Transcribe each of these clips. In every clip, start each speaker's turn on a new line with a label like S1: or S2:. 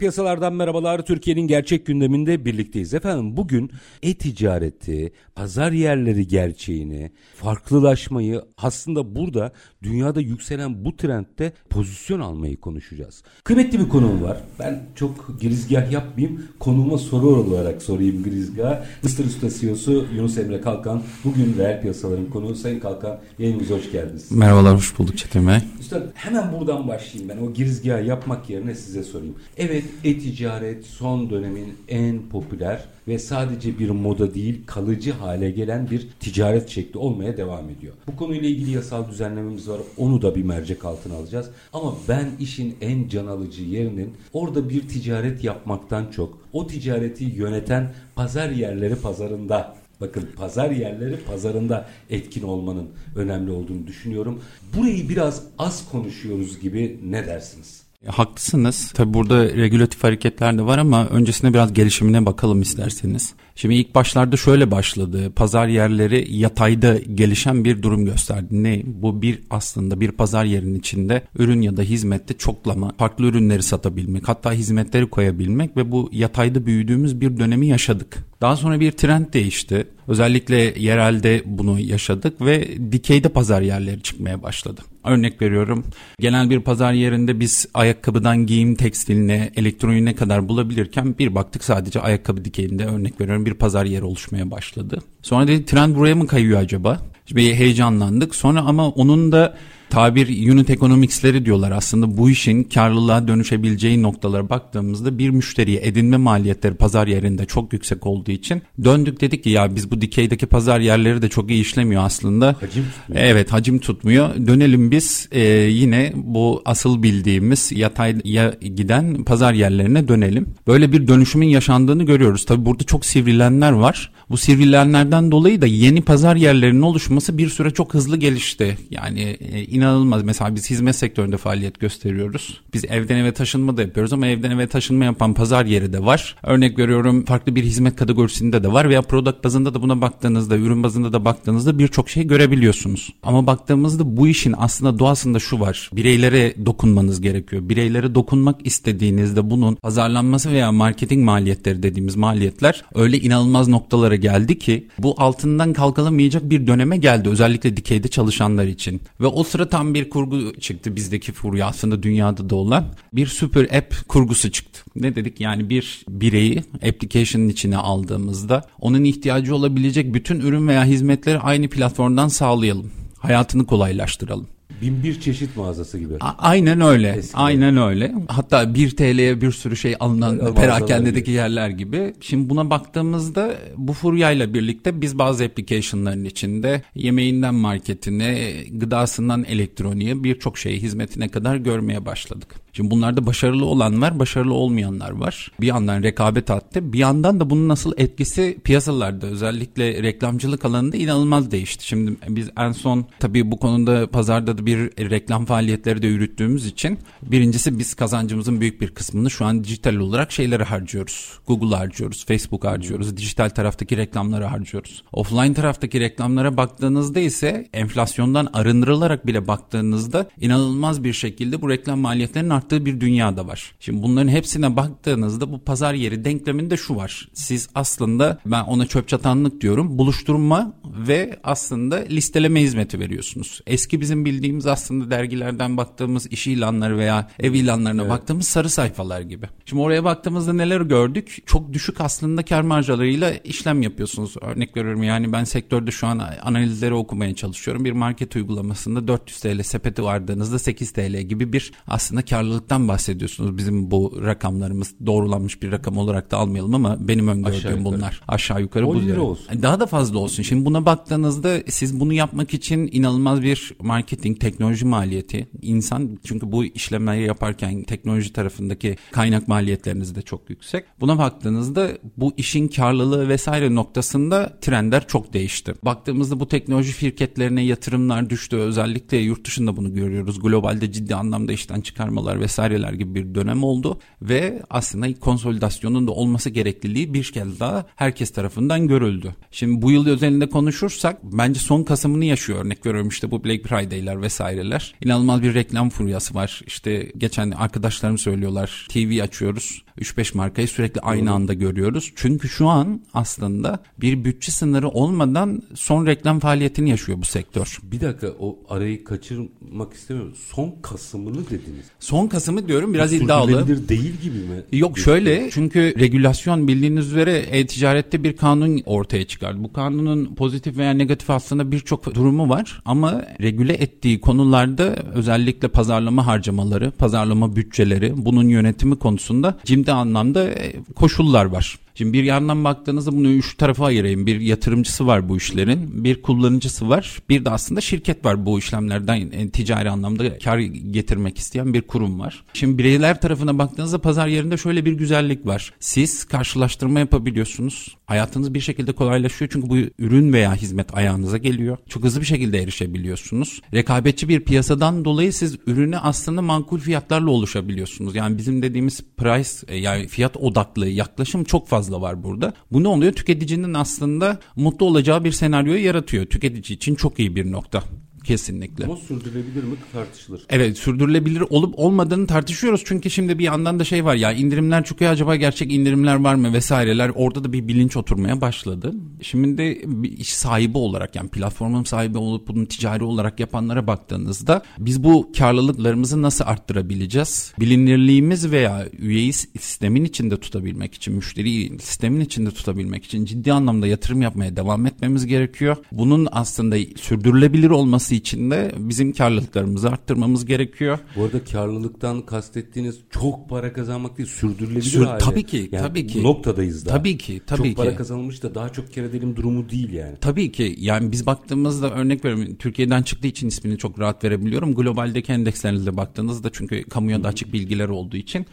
S1: Piyasalardan merhabalar. Türkiye'nin gerçek gündeminde birlikteyiz. Efendim bugün e-ticareti, pazar yerleri gerçeğini, farklılaşmayı aslında burada dünyada yükselen bu trendte pozisyon almayı konuşacağız. Kıymetli bir konuğum var. Ben çok girizgah yapmayayım. Konuma soru olarak sorayım girizgah. Mr. Usta CEO'su Yunus Emre Kalkan. Bugün reel piyasaların konuğu. Sayın Kalkan yayınımıza hoş geldiniz.
S2: Merhabalar, hoş bulduk Çetin Bey.
S1: Üstad hemen buradan başlayayım ben. O girizgahı yapmak yerine size sorayım. Evet e-ticaret son dönemin en popüler ve sadece bir moda değil kalıcı hale gelen bir ticaret şekli olmaya devam ediyor. Bu konuyla ilgili yasal düzenlememiz var. Onu da bir mercek altına alacağız. Ama ben işin en can alıcı yerinin orada bir ticaret yapmaktan çok o ticareti yöneten pazar yerleri pazarında Bakın pazar yerleri pazarında etkin olmanın önemli olduğunu düşünüyorum. Burayı biraz az konuşuyoruz gibi ne dersiniz?
S2: Haklısınız. Tabi burada regülatif hareketler de var ama öncesinde biraz gelişimine bakalım isterseniz. Şimdi ilk başlarda şöyle başladı. Pazar yerleri yatayda gelişen bir durum gösterdi. Ne? Bu bir aslında bir pazar yerinin içinde ürün ya da hizmette çoklama, farklı ürünleri satabilmek, hatta hizmetleri koyabilmek ve bu yatayda büyüdüğümüz bir dönemi yaşadık. Daha sonra bir trend değişti. Özellikle yerelde bunu yaşadık ve dikeyde pazar yerleri çıkmaya başladı. Örnek veriyorum. Genel bir pazar yerinde biz ayakkabıdan giyim tekstiline, elektroniğine kadar bulabilirken bir baktık sadece ayakkabı dikeyinde örnek veriyorum bir pazar yeri oluşmaya başladı. Sonra dedi trend buraya mı kayıyor acaba? Bir heyecanlandık. Sonra ama onun da tabir unit economics'leri diyorlar aslında bu işin karlılığa dönüşebileceği noktalara baktığımızda bir müşteriye edinme maliyetleri pazar yerinde çok yüksek olduğu için döndük dedik ki ya biz bu dikeydeki pazar yerleri de çok iyi işlemiyor aslında.
S1: Hacim tutmuyor.
S2: Evet hacim tutmuyor. Dönelim biz e, yine bu asıl bildiğimiz yataya giden pazar yerlerine dönelim. Böyle bir dönüşümün yaşandığını görüyoruz. Tabi burada çok sivrilenler var. Bu sivrilenlerden dolayı da yeni pazar yerlerinin oluşması bir süre çok hızlı gelişti. Yani e, inanılmaz. Mesela biz hizmet sektöründe faaliyet gösteriyoruz. Biz evden eve taşınma da yapıyoruz ama evden eve taşınma yapan pazar yeri de var. Örnek veriyorum farklı bir hizmet kategorisinde de var veya product bazında da buna baktığınızda, ürün bazında da baktığınızda birçok şey görebiliyorsunuz. Ama baktığımızda bu işin aslında doğasında şu var. Bireylere dokunmanız gerekiyor. Bireylere dokunmak istediğinizde bunun pazarlanması veya marketing maliyetleri dediğimiz maliyetler öyle inanılmaz noktalara geldi ki bu altından kalkılamayacak bir döneme geldi. Özellikle dikeyde çalışanlar için. Ve o sıra tam bir kurgu çıktı bizdeki furya aslında dünyada da olan bir süper app kurgusu çıktı. Ne dedik yani bir bireyi application'ın içine aldığımızda onun ihtiyacı olabilecek bütün ürün veya hizmetleri aynı platformdan sağlayalım. Hayatını kolaylaştıralım.
S1: Bin bir çeşit mağazası gibi.
S2: A- aynen öyle.
S1: Eskiden.
S2: Aynen öyle. Hatta 1 TL'ye bir sürü şey alınan perakendedeki yerler gibi. Şimdi buna baktığımızda bu furyayla birlikte biz bazı application'ların içinde yemeğinden marketine, gıdasından elektroniğe birçok şeyi hizmetine kadar görmeye başladık. Şimdi bunlarda başarılı olan var, başarılı olmayanlar var. Bir yandan rekabet arttı, bir yandan da bunun nasıl etkisi piyasalarda özellikle reklamcılık alanında inanılmaz değişti. Şimdi biz en son tabii bu konuda pazarda da bir reklam faaliyetleri de yürüttüğümüz için birincisi biz kazancımızın büyük bir kısmını şu an dijital olarak şeylere harcıyoruz. Google harcıyoruz, Facebook harcıyoruz, dijital taraftaki reklamları harcıyoruz. Offline taraftaki reklamlara baktığınızda ise enflasyondan arındırılarak bile baktığınızda inanılmaz bir şekilde bu reklam maliyetlerinin arttığı bir dünyada var. Şimdi bunların hepsine baktığınızda bu pazar yeri denkleminde şu var. Siz aslında ben ona çöp çatanlık diyorum. Buluşturma ve aslında listeleme hizmeti veriyorsunuz. Eski bizim bildiğimiz aslında dergilerden baktığımız iş ilanları veya ev ilanlarına baktığımız sarı sayfalar gibi. Şimdi oraya baktığımızda neler gördük? Çok düşük aslında kar marjlarıyla işlem yapıyorsunuz. Örnek veriyorum yani ben sektörde şu an analizleri okumaya çalışıyorum. Bir market uygulamasında 400 TL sepeti vardığınızda 8 TL gibi bir aslında karlılık karlılıktan bahsediyorsunuz. Bizim bu rakamlarımız doğrulanmış bir rakam olarak da almayalım ama benim öngördüğüm bunlar. Aşağı yukarı
S1: 10
S2: bu.
S1: lira olsun.
S2: Daha da fazla olsun. Şimdi buna baktığınızda siz bunu yapmak için inanılmaz bir marketing, teknoloji maliyeti. İnsan çünkü bu işlemleri yaparken teknoloji tarafındaki kaynak maliyetleriniz de çok yüksek. Buna baktığınızda bu işin karlılığı vesaire noktasında trendler çok değişti. Baktığımızda bu teknoloji şirketlerine yatırımlar düştü. Özellikle yurt dışında bunu görüyoruz. Globalde ciddi anlamda işten çıkarmalar vesaireler gibi bir dönem oldu ve aslında konsolidasyonun da olması gerekliliği bir kez daha herkes tarafından görüldü. Şimdi bu yıl özelinde konuşursak bence son Kasım'ını yaşıyor. Örnek veriyorum işte bu Black Friday'ler vesaireler. İnanılmaz bir reklam furyası var. İşte geçen arkadaşlarım söylüyorlar. TV açıyoruz. 3-5 markayı sürekli aynı anda görüyoruz. Çünkü şu an aslında bir bütçe sınırı olmadan son reklam faaliyetini yaşıyor bu sektör.
S1: Bir dakika o arayı kaçırmak istemiyorum. Son Kasım'ını dediniz.
S2: Son Kasım'ı diyorum biraz iddialı.
S1: değil gibi mi?
S2: Yok şöyle çünkü regülasyon bildiğiniz üzere e-ticarette bir kanun ortaya çıkardı. Bu kanunun pozitif veya negatif aslında birçok durumu var ama regüle ettiği konularda özellikle pazarlama harcamaları, pazarlama bütçeleri, bunun yönetimi konusunda ciddi anlamda e, koşullar var. Şimdi bir yandan baktığınızda bunu üç tarafa ayırayım. Bir yatırımcısı var bu işlerin, bir kullanıcısı var, bir de aslında şirket var bu işlemlerden e, ticari anlamda kar getirmek isteyen bir kurum var. Şimdi bireyler tarafına baktığınızda pazar yerinde şöyle bir güzellik var. Siz karşılaştırma yapabiliyorsunuz. Hayatınız bir şekilde kolaylaşıyor çünkü bu ürün veya hizmet ayağınıza geliyor. Çok hızlı bir şekilde erişebiliyorsunuz. Rekabetçi bir piyasadan dolayı siz ürünü aslında makul fiyatlarla oluşabiliyorsunuz. Yani bizim dediğimiz price e, yani fiyat odaklı yaklaşım çok fazla var burada. Bu ne oluyor? Tüketicinin aslında mutlu olacağı bir senaryoyu yaratıyor. Tüketici için çok iyi bir nokta. Kesinlikle.
S1: Ama sürdürülebilir mi tartışılır.
S2: Evet sürdürülebilir olup olmadığını tartışıyoruz. Çünkü şimdi bir yandan da şey var ya indirimler çıkıyor acaba gerçek indirimler var mı vesaireler. Orada da bir bilinç oturmaya başladı. Şimdi de bir iş sahibi olarak yani platformun sahibi olup bunu ticari olarak yapanlara baktığınızda biz bu karlılıklarımızı nasıl arttırabileceğiz? Bilinirliğimiz veya üyeyi sistemin içinde tutabilmek için, müşteriyi sistemin içinde tutabilmek için ciddi anlamda yatırım yapmaya devam etmemiz gerekiyor. Bunun aslında sürdürülebilir olması için de bizim karlılıklarımızı arttırmamız gerekiyor.
S1: Bu arada karlılıktan kastettiğiniz çok para kazanmak değil, sürdürülebilir
S2: Sür-
S1: hale.
S2: tabii ki,
S1: Yani
S2: tabii ki.
S1: Noktadayız daha.
S2: Tabii ki, tabii
S1: çok
S2: ki.
S1: para kazanılmış da daha çok kere edelim durumu değil yani.
S2: Tabii ki yani biz baktığımızda örnek veriyorum Türkiye'den çıktığı için ismini çok rahat verebiliyorum. Globaldeki endekslerinizde baktığınızda çünkü kamuya da açık bilgiler olduğu için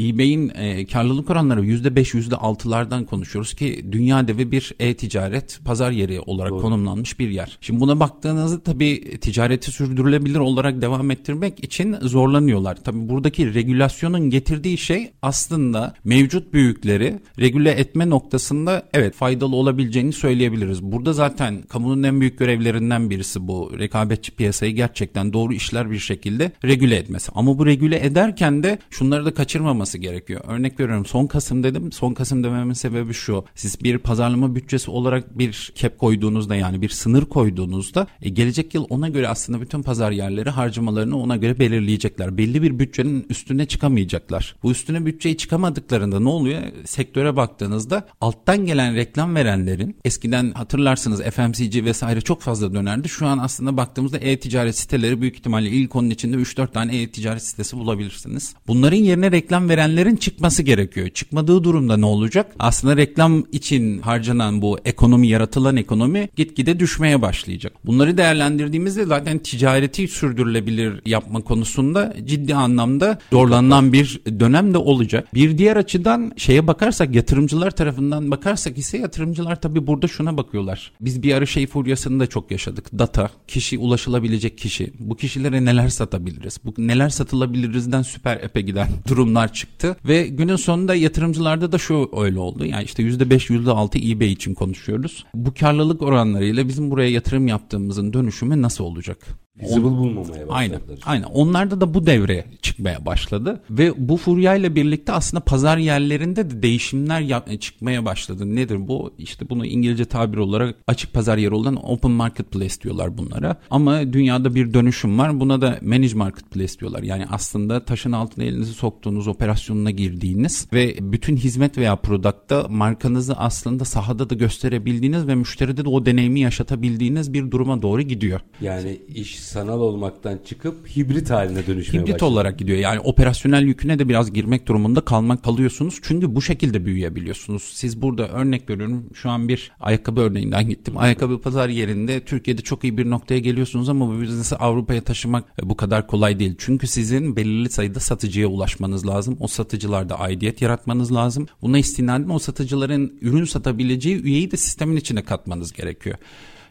S2: eBay'in e, karlılık oranları %5 %6'lardan konuşuyoruz ki dünya devi bir e-ticaret pazar yeri olarak
S1: Doğru.
S2: konumlanmış bir yer. Şimdi buna baktığınızda tabii ticareti sürdürülebilir olarak devam ettirmek için zorlanıyorlar. Tabii buradaki regülasyonun getirdiği şey aslında mevcut büyükleri regüle etme noktasında evet faydalı olabileceğini söyleyebiliriz. Burada zaten kamunun en büyük görevlerinden birisi bu rekabetçi piyasayı gerçekten doğru işler bir şekilde regüle etmesi. Ama bu regüle ederken de şunları da kaçırmaması gerekiyor. Örnek veriyorum son Kasım dedim. Son Kasım dememin sebebi şu. Siz bir pazarlama bütçesi olarak bir cap koyduğunuzda yani bir sınır koyduğunuzda e, gelecek yıl ona göre aslında bütün pazar yerleri harcamalarını ona göre belirleyecekler. Belli bir bütçenin üstüne çıkamayacaklar. Bu üstüne bütçeyi çıkamadıklarında ne oluyor? Sektöre baktığınızda alttan gelen reklam verenlerin eskiden hatırlarsınız FMCG vesaire çok fazla dönerdi. Şu an aslında baktığımızda e-ticaret siteleri büyük ihtimalle ilk onun içinde 3-4 tane e-ticaret sitesi bulabilirsiniz. Bunların yerine reklam verenlerin çıkması gerekiyor. Çıkmadığı durumda ne olacak? Aslında reklam için harcanan bu ekonomi, yaratılan ekonomi gitgide düşmeye başlayacak. Bunları değerlendirdiğimizde zaten ticareti sürdürülebilir yapma konusunda ciddi anlamda zorlanılan bir dönem de olacak. Bir diğer açıdan şeye bakarsak yatırımcılar tarafından bakarsak ise yatırımcılar tabii burada şuna bakıyorlar. Biz bir ara şey furyasını da çok yaşadık. Data, kişi ulaşılabilecek kişi. Bu kişilere neler satabiliriz? Bu neler satılabilirizden süper epe giden durumlar çıktı. Ve günün sonunda yatırımcılarda da şu öyle oldu. Yani işte %5, %6 eBay için konuşuyoruz. Bu karlılık oranlarıyla bizim buraya yatırım yaptığımızın dönüşümü nasıl olacak?
S1: Visible bulmamaya başladılar.
S2: Aynen. Aynen. Onlarda da bu devre çıkmaya başladı ve bu furyayla birlikte aslında pazar yerlerinde de değişimler yap- çıkmaya başladı. Nedir bu? İşte bunu İngilizce tabir olarak açık pazar yeri olan open marketplace diyorlar bunlara. Ama dünyada bir dönüşüm var. Buna da managed marketplace diyorlar. Yani aslında taşın altına elinizi soktuğunuz operasyonuna girdiğiniz ve bütün hizmet veya product'ta markanızı aslında sahada da gösterebildiğiniz ve müşteride de o deneyimi yaşatabildiğiniz bir duruma doğru gidiyor.
S1: Yani iş sanal olmaktan çıkıp hibrit haline dönüşmeye
S2: Hibrit
S1: başladı.
S2: olarak gidiyor. Yani operasyonel yüküne de biraz girmek durumunda kalmak kalıyorsunuz. Çünkü bu şekilde büyüyebiliyorsunuz. Siz burada örnek veriyorum. Şu an bir ayakkabı örneğinden gittim. Ayakkabı pazar yerinde Türkiye'de çok iyi bir noktaya geliyorsunuz ama bu biznesi Avrupa'ya taşımak e, bu kadar kolay değil. Çünkü sizin belirli sayıda satıcıya ulaşmanız lazım. O satıcılarda aidiyet yaratmanız lazım. Buna istinaden o satıcıların ürün satabileceği üyeyi de sistemin içine katmanız gerekiyor.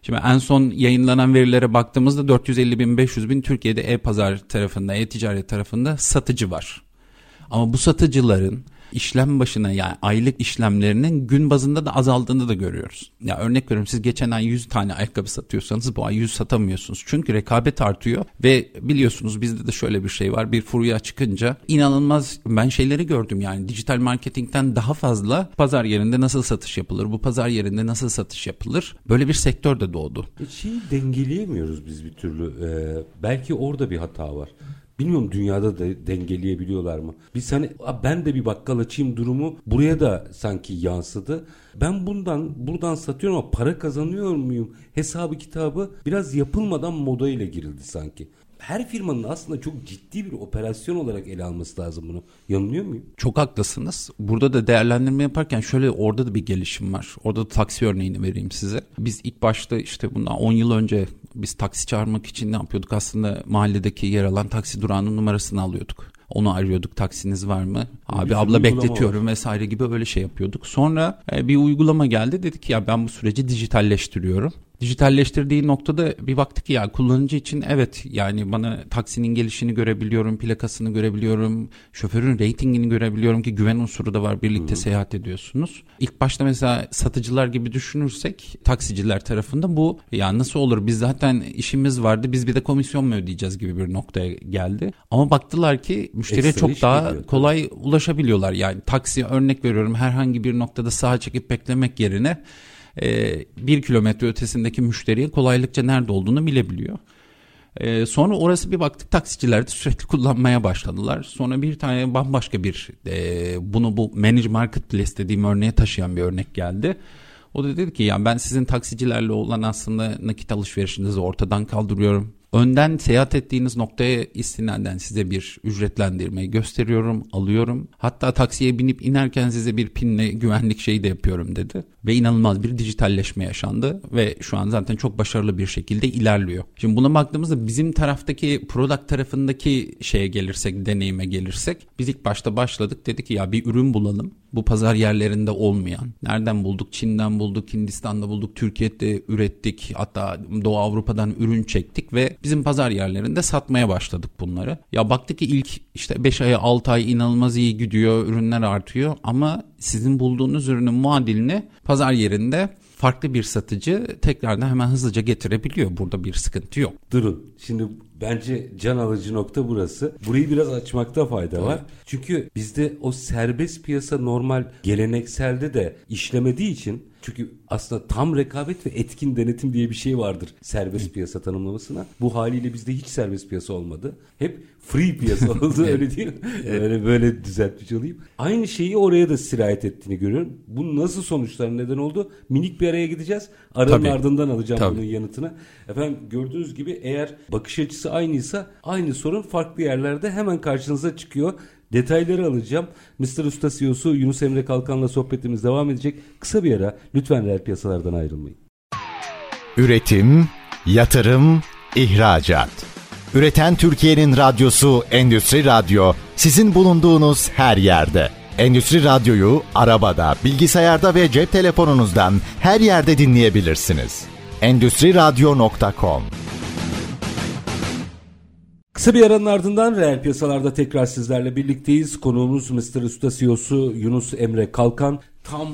S2: Şimdi en son yayınlanan verilere baktığımızda 450 bin 500 bin Türkiye'de e-pazar tarafında, e-ticaret tarafında satıcı var. Ama bu satıcıların işlem başına yani aylık işlemlerinin gün bazında da azaldığını da görüyoruz. Ya örnek veriyorum siz geçen ay 100 tane ayakkabı satıyorsanız bu ay 100 satamıyorsunuz. Çünkü rekabet artıyor ve biliyorsunuz bizde de şöyle bir şey var. Bir furya çıkınca inanılmaz ben şeyleri gördüm yani dijital marketingten daha fazla pazar yerinde nasıl satış yapılır? Bu pazar yerinde nasıl satış yapılır? Böyle bir sektör de doğdu.
S1: E şeyi dengeleyemiyoruz biz bir türlü. Ee, belki orada bir hata var. Bilmiyorum dünyada da dengeleyebiliyorlar mı? Biz hani "Aa, ben de bir bakkal açayım durumu buraya da sanki yansıdı. Ben bundan buradan satıyorum ama para kazanıyor muyum? Hesabı kitabı biraz yapılmadan moda ile girildi sanki. Her firmanın aslında çok ciddi bir operasyon olarak ele alması lazım bunu. Yanılıyor muyum?
S2: Çok haklısınız. Burada da değerlendirme yaparken şöyle orada da bir gelişim var. Orada da taksi örneğini vereyim size. Biz ilk başta işte bundan 10 yıl önce biz taksi çağırmak için ne yapıyorduk? Aslında mahalledeki yer alan taksi durağının numarasını alıyorduk. Onu arıyorduk taksiniz var mı? Abi
S1: sürü
S2: abla bekletiyorum vesaire gibi öyle şey yapıyorduk. Sonra e, bir uygulama geldi dedik ki ya ben bu süreci dijitalleştiriyorum. Dijitalleştirdiği noktada bir baktık ki ya kullanıcı için evet yani bana taksinin gelişini görebiliyorum, plakasını görebiliyorum, şoförün reytingini görebiliyorum ki güven unsuru da var birlikte seyahat ediyorsunuz. İlk başta mesela satıcılar gibi düşünürsek taksiciler tarafında bu ya nasıl olur biz zaten işimiz vardı biz bir de komisyon mu ödeyeceğiz gibi bir noktaya geldi. Ama baktılar ki müşteriye
S1: Ekstra
S2: çok daha
S1: tabii.
S2: kolay ulaşabiliyorlar. Yani taksi örnek veriyorum herhangi bir noktada sağa çekip beklemek yerine e, bir kilometre ötesindeki müşteriye kolaylıkça nerede olduğunu bilebiliyor. E, sonra orası bir baktık taksiciler de sürekli kullanmaya başladılar. Sonra bir tane bambaşka bir e, bunu bu Manage Marketplace dediğim örneğe taşıyan bir örnek geldi. O da dedi ki ya ben sizin taksicilerle olan aslında nakit alışverişinizi ortadan kaldırıyorum. Önden seyahat ettiğiniz noktaya istinaden size bir ücretlendirmeyi gösteriyorum, alıyorum. Hatta taksiye binip inerken size bir pinle güvenlik şeyi de yapıyorum dedi. Ve inanılmaz bir dijitalleşme yaşandı ve şu an zaten çok başarılı bir şekilde ilerliyor. Şimdi buna baktığımızda bizim taraftaki product tarafındaki şeye gelirsek, deneyime gelirsek biz ilk başta başladık dedik ki ya bir ürün bulalım. Bu pazar yerlerinde olmayan. Nereden bulduk? Çin'den bulduk, Hindistan'da bulduk, Türkiye'de ürettik. Hatta Doğu Avrupa'dan ürün çektik ve bizim pazar yerlerinde satmaya başladık bunları. Ya baktık ki ilk işte 5 aya 6 ay inanılmaz iyi gidiyor, ürünler artıyor ama sizin bulduğunuz ürünün muadilini pazar yerinde farklı bir satıcı tekrardan hemen hızlıca getirebiliyor. Burada bir sıkıntı yok.
S1: Durun. Şimdi bence can alıcı nokta burası. Burayı biraz açmakta fayda var. Çünkü bizde o serbest piyasa normal gelenekselde de işlemediği için çünkü aslında tam rekabet ve etkin denetim diye bir şey vardır serbest piyasa tanımlamasına. Bu haliyle bizde hiç serbest piyasa olmadı. Hep free piyasa oldu öyle değil mi? Öyle böyle düzeltmiş olayım. Aynı şeyi oraya da sirayet ettiğini görüyorum. Bu nasıl sonuçlar neden oldu? Minik bir araya gideceğiz. Aranın
S2: Tabii.
S1: ardından alacağım
S2: Tabii.
S1: bunun yanıtını. Efendim gördüğünüz gibi eğer bakış açısı aynıysa aynı sorun farklı yerlerde hemen karşınıza çıkıyor. Detayları alacağım. Mr. Usta CEO'su Yunus Emre Kalkan'la sohbetimiz devam edecek. Kısa bir ara lütfen reel piyasalardan ayrılmayın.
S3: Üretim, yatırım, ihracat. Üreten Türkiye'nin radyosu Endüstri Radyo sizin bulunduğunuz her yerde. Endüstri Radyo'yu arabada, bilgisayarda ve cep telefonunuzdan her yerde dinleyebilirsiniz. Endüstri Radyo.com
S1: Kısa bir aranın ardından reel piyasalarda tekrar sizlerle birlikteyiz. Konuğumuz Mr. Usta CEO'su Yunus Emre Kalkan. Tam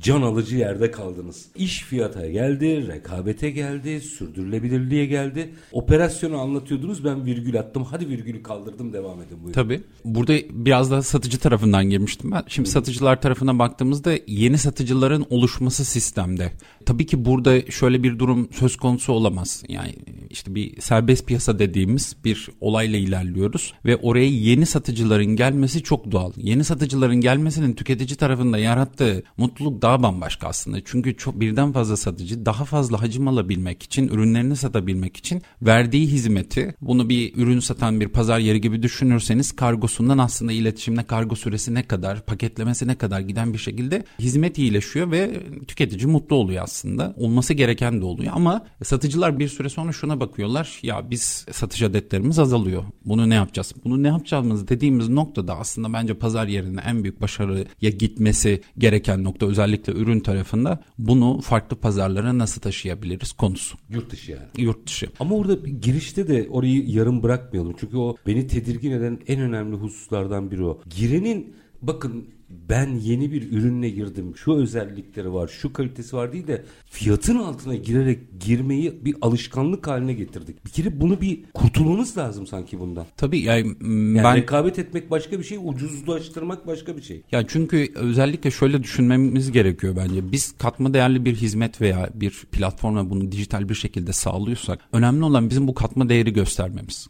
S1: can alıcı yerde kaldınız. İş fiyata geldi, rekabete geldi, sürdürülebilirliğe geldi. Operasyonu anlatıyordunuz ben virgül attım. Hadi virgülü kaldırdım devam edin buyurun.
S2: Tabii. Burada biraz da satıcı tarafından girmiştim ben. Şimdi satıcılar tarafına baktığımızda yeni satıcıların oluşması sistemde. Tabii ki burada şöyle bir durum söz konusu olamaz. Yani işte bir serbest piyasa dediğimiz bir olayla ilerliyoruz ve oraya yeni satıcıların gelmesi çok doğal. Yeni satıcıların gelmesinin tüketici tarafında yarattığı mutluluk daha daha bambaşka aslında. Çünkü çok birden fazla satıcı daha fazla hacim alabilmek için, ürünlerini satabilmek için verdiği hizmeti bunu bir ürün satan bir pazar yeri gibi düşünürseniz kargosundan aslında iletişimle kargo süresi ne kadar, paketlemesi ne kadar giden bir şekilde hizmet iyileşiyor ve tüketici mutlu oluyor aslında. Olması gereken de oluyor ama satıcılar bir süre sonra şuna bakıyorlar. Ya biz satış adetlerimiz azalıyor. Bunu ne yapacağız? Bunu ne yapacağımız dediğimiz noktada aslında bence pazar yerine en büyük başarıya gitmesi gereken nokta özellikle ürün tarafında bunu farklı pazarlara nasıl taşıyabiliriz konusu.
S1: Yurt dışı yani.
S2: Yurt dışı.
S1: Ama orada girişte de orayı yarım bırakmayalım. Çünkü o beni tedirgin eden en önemli hususlardan biri o. Girenin bakın ben yeni bir ürünle girdim. Şu özellikleri var, şu kalitesi var değil de fiyatın altına girerek girmeyi bir alışkanlık haline getirdik. Bir kere bunu bir kurtulmamız lazım sanki bundan.
S2: Tabii yani,
S1: Yani
S2: ben
S1: rekabet etmek başka bir şey, ucuzlaştırmak başka bir şey.
S2: Ya çünkü özellikle şöyle düşünmemiz gerekiyor bence. Biz katma değerli bir hizmet veya bir platformla bunu dijital bir şekilde sağlıyorsak önemli olan bizim bu katma değeri göstermemiz.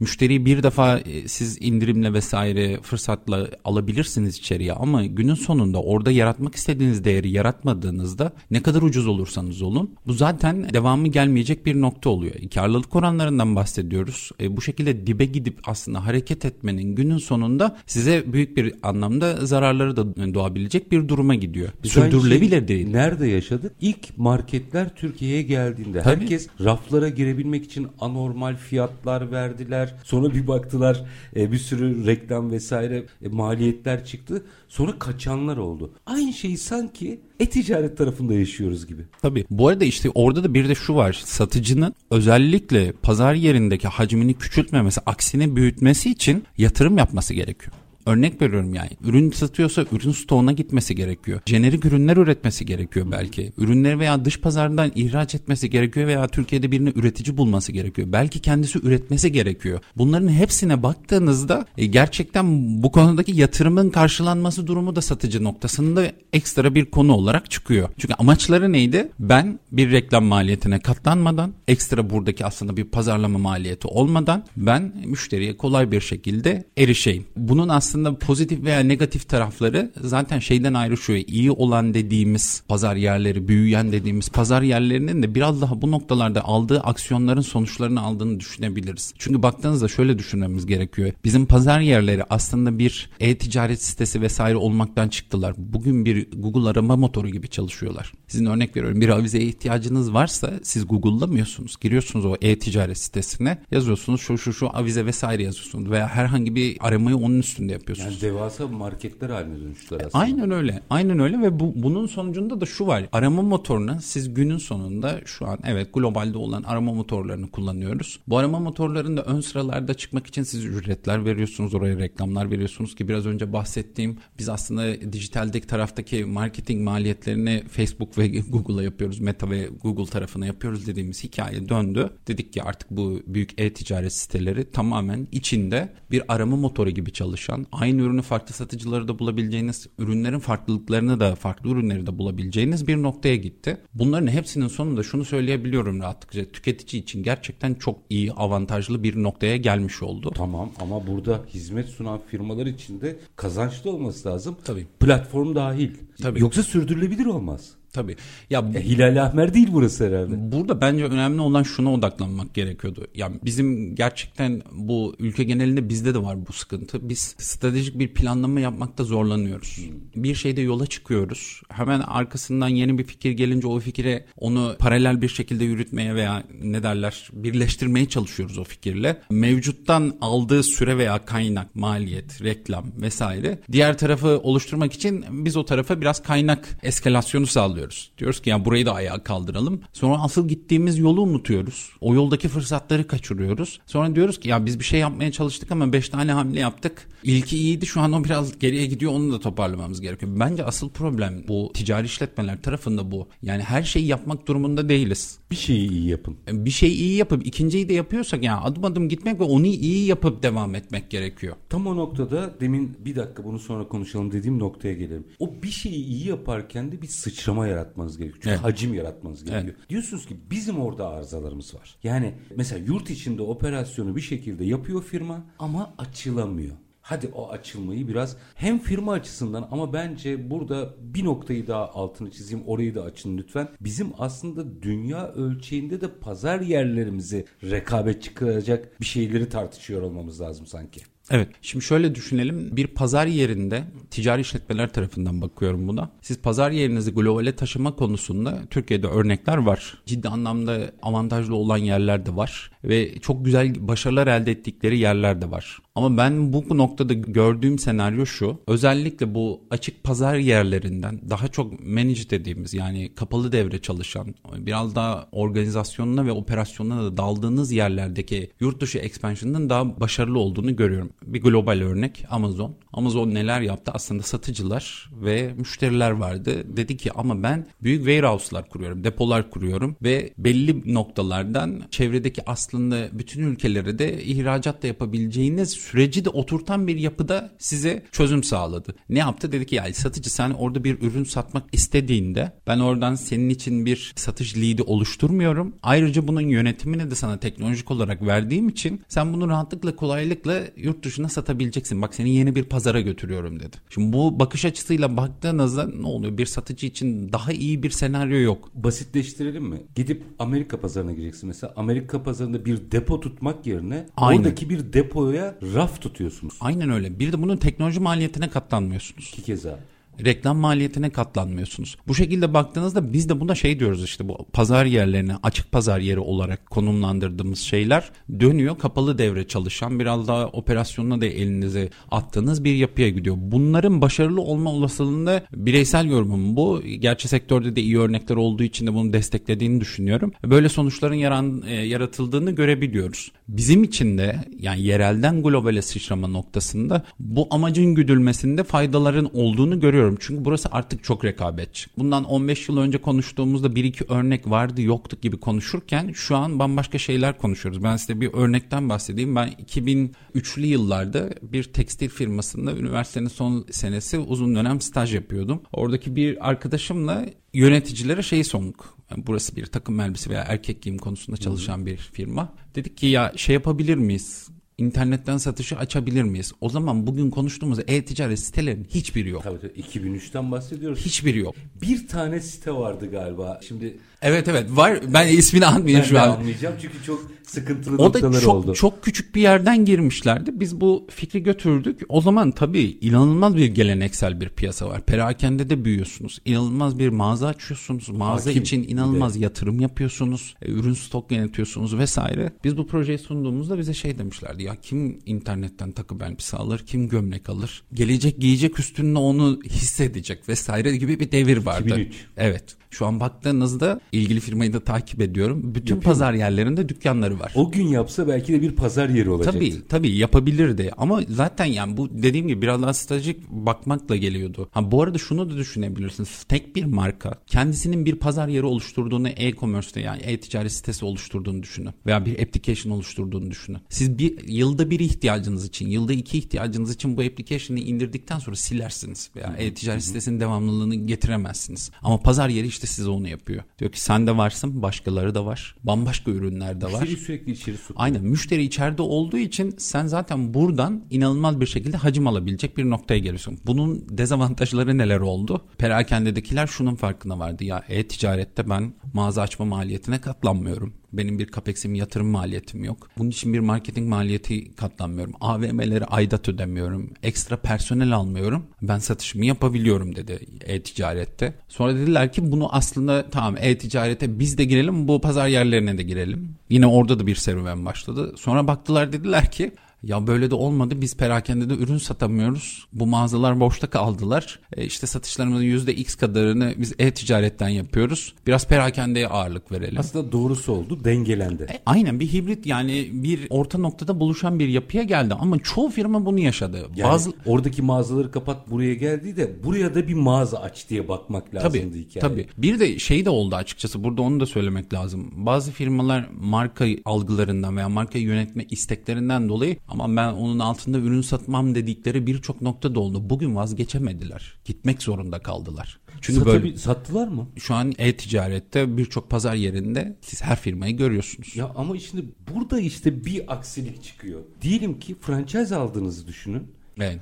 S2: Müşteriyi bir defa e, siz indirimle vesaire fırsatla alabilirsiniz içeriye ama günün sonunda orada yaratmak istediğiniz değeri yaratmadığınızda ne kadar ucuz olursanız olun bu zaten devamı gelmeyecek bir nokta oluyor. Karlılık oranlarından bahsediyoruz. E, bu şekilde dibe gidip aslında hareket etmenin günün sonunda size büyük bir anlamda zararları da doğabilecek bir duruma gidiyor.
S1: Biz
S2: Sürdürülebilir değil.
S1: Nerede yaşadık? İlk marketler Türkiye'ye geldiğinde
S2: Tabii.
S1: herkes raflara girebilmek için anormal fiyatlar verdiler. Sonra bir baktılar e, bir sürü reklam vesaire e, maliyetler çıktı. Sonra kaçanlar oldu. Aynı şeyi sanki e-ticaret tarafında yaşıyoruz gibi.
S2: Tabii. Bu arada işte orada da bir de şu var. Satıcının özellikle pazar yerindeki hacmini küçültmemesi, aksine büyütmesi için yatırım yapması gerekiyor. Örnek veriyorum yani. Ürün satıyorsa ürün stoğuna gitmesi gerekiyor. Jenerik ürünler üretmesi gerekiyor belki. Ürünleri veya dış pazardan ihraç etmesi gerekiyor veya Türkiye'de birini üretici bulması gerekiyor. Belki kendisi üretmesi gerekiyor. Bunların hepsine baktığınızda e, gerçekten bu konudaki yatırımın karşılanması durumu da satıcı noktasında ekstra bir konu olarak çıkıyor. Çünkü amaçları neydi? Ben bir reklam maliyetine katlanmadan, ekstra buradaki aslında bir pazarlama maliyeti olmadan ben müşteriye kolay bir şekilde erişeyim. Bunun aslında pozitif veya negatif tarafları zaten şeyden ayrışıyor. İyi olan dediğimiz pazar yerleri, büyüyen dediğimiz pazar yerlerinin de biraz daha bu noktalarda aldığı aksiyonların sonuçlarını aldığını düşünebiliriz. Çünkü baktığınızda şöyle düşünmemiz gerekiyor. Bizim pazar yerleri aslında bir e-ticaret sitesi vesaire olmaktan çıktılar. Bugün bir Google arama motoru gibi çalışıyorlar. Sizin örnek veriyorum bir avizeye ihtiyacınız varsa siz Google'lamıyorsunuz. Giriyorsunuz o e-ticaret sitesine yazıyorsunuz şu şu şu avize vesaire yazıyorsunuz veya herhangi bir aramayı onun üstünde yapıyorsunuz.
S1: Yani devasa marketler haline dönüştüler aslında.
S2: Aynen öyle. Aynen öyle ve bu bunun sonucunda da şu var. Arama motoruna siz günün sonunda şu an evet globalde olan arama motorlarını kullanıyoruz. Bu arama motorlarında ön sıralarda çıkmak için siz ücretler veriyorsunuz. Oraya reklamlar veriyorsunuz ki biraz önce bahsettiğim biz aslında dijitaldeki taraftaki marketing maliyetlerini Facebook ve Google'a yapıyoruz. Meta ve Google tarafına yapıyoruz dediğimiz hikaye döndü. Dedik ki artık bu büyük e-ticaret siteleri tamamen içinde bir arama motoru gibi çalışan, aynı ürünü farklı satıcıları da bulabileceğiniz, ürünlerin farklılıklarını da farklı ürünleri de bulabileceğiniz bir noktaya gitti. Bunların hepsinin sonunda şunu söyleyebiliyorum rahatlıkla. Tüketici için gerçekten çok iyi, avantajlı bir noktaya gelmiş oldu.
S1: Tamam ama burada hizmet sunan firmalar için de kazançlı olması lazım.
S2: Tabii.
S1: Platform dahil.
S2: Tabii.
S1: Yoksa sürdürülebilir olmaz.
S2: Tabii. Ya
S1: E, Hilal Ahmer değil burası herhalde.
S2: Burada bence önemli olan şuna odaklanmak gerekiyordu. Yani bizim gerçekten bu ülke genelinde bizde de var bu sıkıntı. Biz stratejik bir planlama yapmakta zorlanıyoruz. Bir şeyde yola çıkıyoruz. Hemen arkasından yeni bir fikir gelince o fikire onu paralel bir şekilde yürütmeye veya ne derler birleştirmeye çalışıyoruz o fikirle. Mevcuttan aldığı süre veya kaynak, maliyet, reklam vesaire diğer tarafı oluşturmak için biz o tarafa biraz kaynak eskalasyonu sağlıyoruz. Diyoruz ki ya burayı da ayağa kaldıralım. Sonra asıl gittiğimiz yolu unutuyoruz. O yoldaki fırsatları kaçırıyoruz. Sonra diyoruz ki ya biz bir şey yapmaya çalıştık ama 5 tane hamle yaptık. İlki iyiydi şu an o biraz geriye gidiyor onu da toparlamamız gerekiyor. Bence asıl problem bu ticari işletmeler tarafında bu. Yani her şeyi yapmak durumunda değiliz.
S1: Bir şeyi iyi yapın.
S2: Bir şeyi iyi yapıp ikinciyi de yapıyorsak yani adım adım gitmek ve onu iyi yapıp devam etmek gerekiyor.
S1: Tam o noktada demin bir dakika bunu sonra konuşalım dediğim noktaya gelelim. O bir şeyi iyi yaparken de bir sıçrama yaratmanız gerekiyor. Çünkü
S2: Evet.
S1: hacim yaratmanız gerekiyor. Diyorsunuz ki bizim orada arızalarımız var. Yani mesela yurt içinde operasyonu bir şekilde yapıyor firma ama açılamıyor. hadi o açılmayı biraz hem firma açısından ama bence burada bir noktayı daha altını çizeyim orayı da açın lütfen. Bizim aslında dünya ölçeğinde de pazar yerlerimizi rekabet çıkaracak bir şeyleri tartışıyor olmamız lazım sanki.
S2: Evet. Şimdi şöyle düşünelim. Bir pazar yerinde ticari işletmeler tarafından bakıyorum buna. Siz pazar yerinizi globale taşıma konusunda Türkiye'de örnekler var. Ciddi anlamda avantajlı olan yerler de var ve çok güzel başarılar elde ettikleri yerler de var. Ama ben bu noktada gördüğüm senaryo şu. Özellikle bu açık pazar yerlerinden daha çok manage dediğimiz yani kapalı devre çalışan biraz daha organizasyonuna ve operasyonuna da daldığınız yerlerdeki yurt dışı expansion'ın daha başarılı olduğunu görüyorum. Bir global örnek Amazon. Amazon neler yaptı? Aslında satıcılar ve müşteriler vardı. Dedi ki ama ben büyük warehouse'lar kuruyorum, depolar kuruyorum ve belli noktalardan çevredeki aslında bütün ülkelere de ihracat da yapabileceğiniz süreci de oturtan bir yapıda size çözüm sağladı. Ne yaptı? Dedi ki ya satıcı sen orada bir ürün satmak istediğinde ben oradan senin için bir satış lead'i oluşturmuyorum. Ayrıca bunun yönetimini de sana teknolojik olarak verdiğim için sen bunu rahatlıkla kolaylıkla yurt dışına satabileceksin. Bak seni yeni bir pazara götürüyorum dedi. Şimdi bu bakış açısıyla baktığınızda ne oluyor? Bir satıcı için daha iyi bir senaryo yok.
S1: Basitleştirelim mi? Gidip Amerika pazarına gireceksin. Mesela Amerika pazarında bir depo tutmak yerine
S2: Aynen.
S1: oradaki bir depoya raf tutuyorsunuz.
S2: Aynen öyle. Bir de bunun teknoloji maliyetine katlanmıyorsunuz.
S1: İki keza.
S2: reklam maliyetine katlanmıyorsunuz. Bu şekilde baktığınızda biz de buna şey diyoruz işte bu pazar yerlerine açık pazar yeri olarak konumlandırdığımız şeyler dönüyor kapalı devre çalışan biraz daha operasyonuna da elinize attığınız bir yapıya gidiyor. Bunların başarılı olma olasılığında bireysel yorumum bu. Gerçi sektörde de iyi örnekler olduğu için de bunu desteklediğini düşünüyorum. Böyle sonuçların yaran, e, yaratıldığını görebiliyoruz. Bizim için de yani yerelden globale sıçrama noktasında bu amacın güdülmesinde faydaların olduğunu görüyorum. Çünkü burası artık çok rekabetçi. Bundan 15 yıl önce konuştuğumuzda bir iki örnek vardı yoktu gibi konuşurken şu an bambaşka şeyler konuşuyoruz. Ben size bir örnekten bahsedeyim. Ben 2003'lü yıllarda bir tekstil firmasında üniversitenin son senesi uzun dönem staj yapıyordum. Oradaki bir arkadaşımla yöneticilere şeyi sorduk. Yani burası bir takım elbise veya erkek giyim konusunda çalışan bir firma. Dedik ki ya şey yapabilir miyiz? İnternetten satışı açabilir miyiz? O zaman bugün konuştuğumuz e-ticaret sitelerinin hiçbiri yok.
S1: Tabii tabii 2003'ten bahsediyoruz.
S2: Hiçbiri yok.
S1: Bir tane site vardı galiba. Şimdi
S2: Evet evet var. Ben ismini anmayayım
S1: ben
S2: şu
S1: de
S2: an.
S1: anlayacağım çünkü çok sıkıntılı
S2: O da
S1: noktaları
S2: çok
S1: oldu.
S2: çok küçük bir yerden girmişlerdi. Biz bu fikri götürdük. O zaman tabii inanılmaz bir geleneksel bir piyasa var. Perakende de büyüyorsunuz. İnanılmaz bir mağaza açıyorsunuz. Mağaza
S1: Hakim
S2: için inanılmaz yatırım yapıyorsunuz. E, Ürün stok yönetiyorsunuz vesaire. Biz bu projeyi sunduğumuzda bize şey demişlerdi. Ya kim internetten takım elbise alır? Kim gömlek alır? Gelecek giyecek üstünde onu hissedecek vesaire gibi bir devir vardı.
S1: 2003.
S2: Evet. Şu an baktığınızda ilgili firmayı da takip ediyorum. Bütün
S1: Yapıyor
S2: pazar yerlerinde dükkanları var.
S1: O gün yapsa belki de bir pazar yeri olacaktı.
S2: Tabii tabii yapabilirdi ama zaten yani bu dediğim gibi biraz daha stratejik bakmakla geliyordu. Ha bu arada şunu da düşünebilirsiniz. Tek bir marka kendisinin bir pazar yeri oluşturduğunu e-commerce'te yani e-ticaret sitesi oluşturduğunu düşünün veya bir application oluşturduğunu düşünün. Siz bir yılda bir ihtiyacınız için, yılda iki ihtiyacınız için bu application'ı indirdikten sonra silersiniz veya e-ticaret sitesinin devamlılığını getiremezsiniz. Ama pazar yeri işte size onu yapıyor. Diyor ki sen de varsın, başkaları da var. Bambaşka ürünler de var.
S1: Müşteri sürekli içeri sokuyor.
S2: Aynen müşteri içeride olduğu için sen zaten buradan inanılmaz bir şekilde hacim alabilecek bir noktaya geliyorsun. Bunun dezavantajları neler oldu? Perakendedekiler şunun farkına vardı. Ya e-ticarette ben mağaza açma maliyetine katlanmıyorum. Benim bir kapexim yatırım maliyetim yok. Bunun için bir marketing maliyeti katlanmıyorum. AVM'leri aidat ödemiyorum. Ekstra personel almıyorum. Ben satışımı yapabiliyorum dedi e-ticarette. Sonra dediler ki bunu aslında tamam e-ticarete biz de girelim bu pazar yerlerine de girelim. Yine orada da bir serüven başladı. Sonra baktılar dediler ki ya böyle de olmadı. Biz perakende de ürün satamıyoruz. Bu mağazalar boşta kaldılar. E işte satışlarımızın %X kadarını biz e-ticaretten yapıyoruz. Biraz perakendeye ağırlık verelim.
S1: Aslında doğrusu oldu dengelendi.
S2: E, aynen bir hibrit yani bir orta noktada buluşan bir yapıya geldi ama çoğu firma bunu yaşadı.
S1: Yani
S2: Bazı
S1: oradaki mağazaları kapat buraya geldi de buraya da bir mağaza aç diye bakmak lazımdı
S2: Tabii,
S1: hikaye.
S2: tabii. Bir de şey de oldu açıkçası burada onu da söylemek lazım. Bazı firmalar marka algılarından veya marka yönetme isteklerinden dolayı ama ben onun altında ürün satmam dedikleri birçok nokta da oldu. Bugün vazgeçemediler. Gitmek zorunda kaldılar. Çünkü
S1: Satabi-
S2: böyle
S1: sattılar mı?
S2: şu an e-ticarette birçok pazar yerinde siz her firmayı görüyorsunuz.
S1: Ya ama şimdi burada işte bir aksilik çıkıyor. Diyelim ki franchise aldığınızı düşünün.
S2: Evet.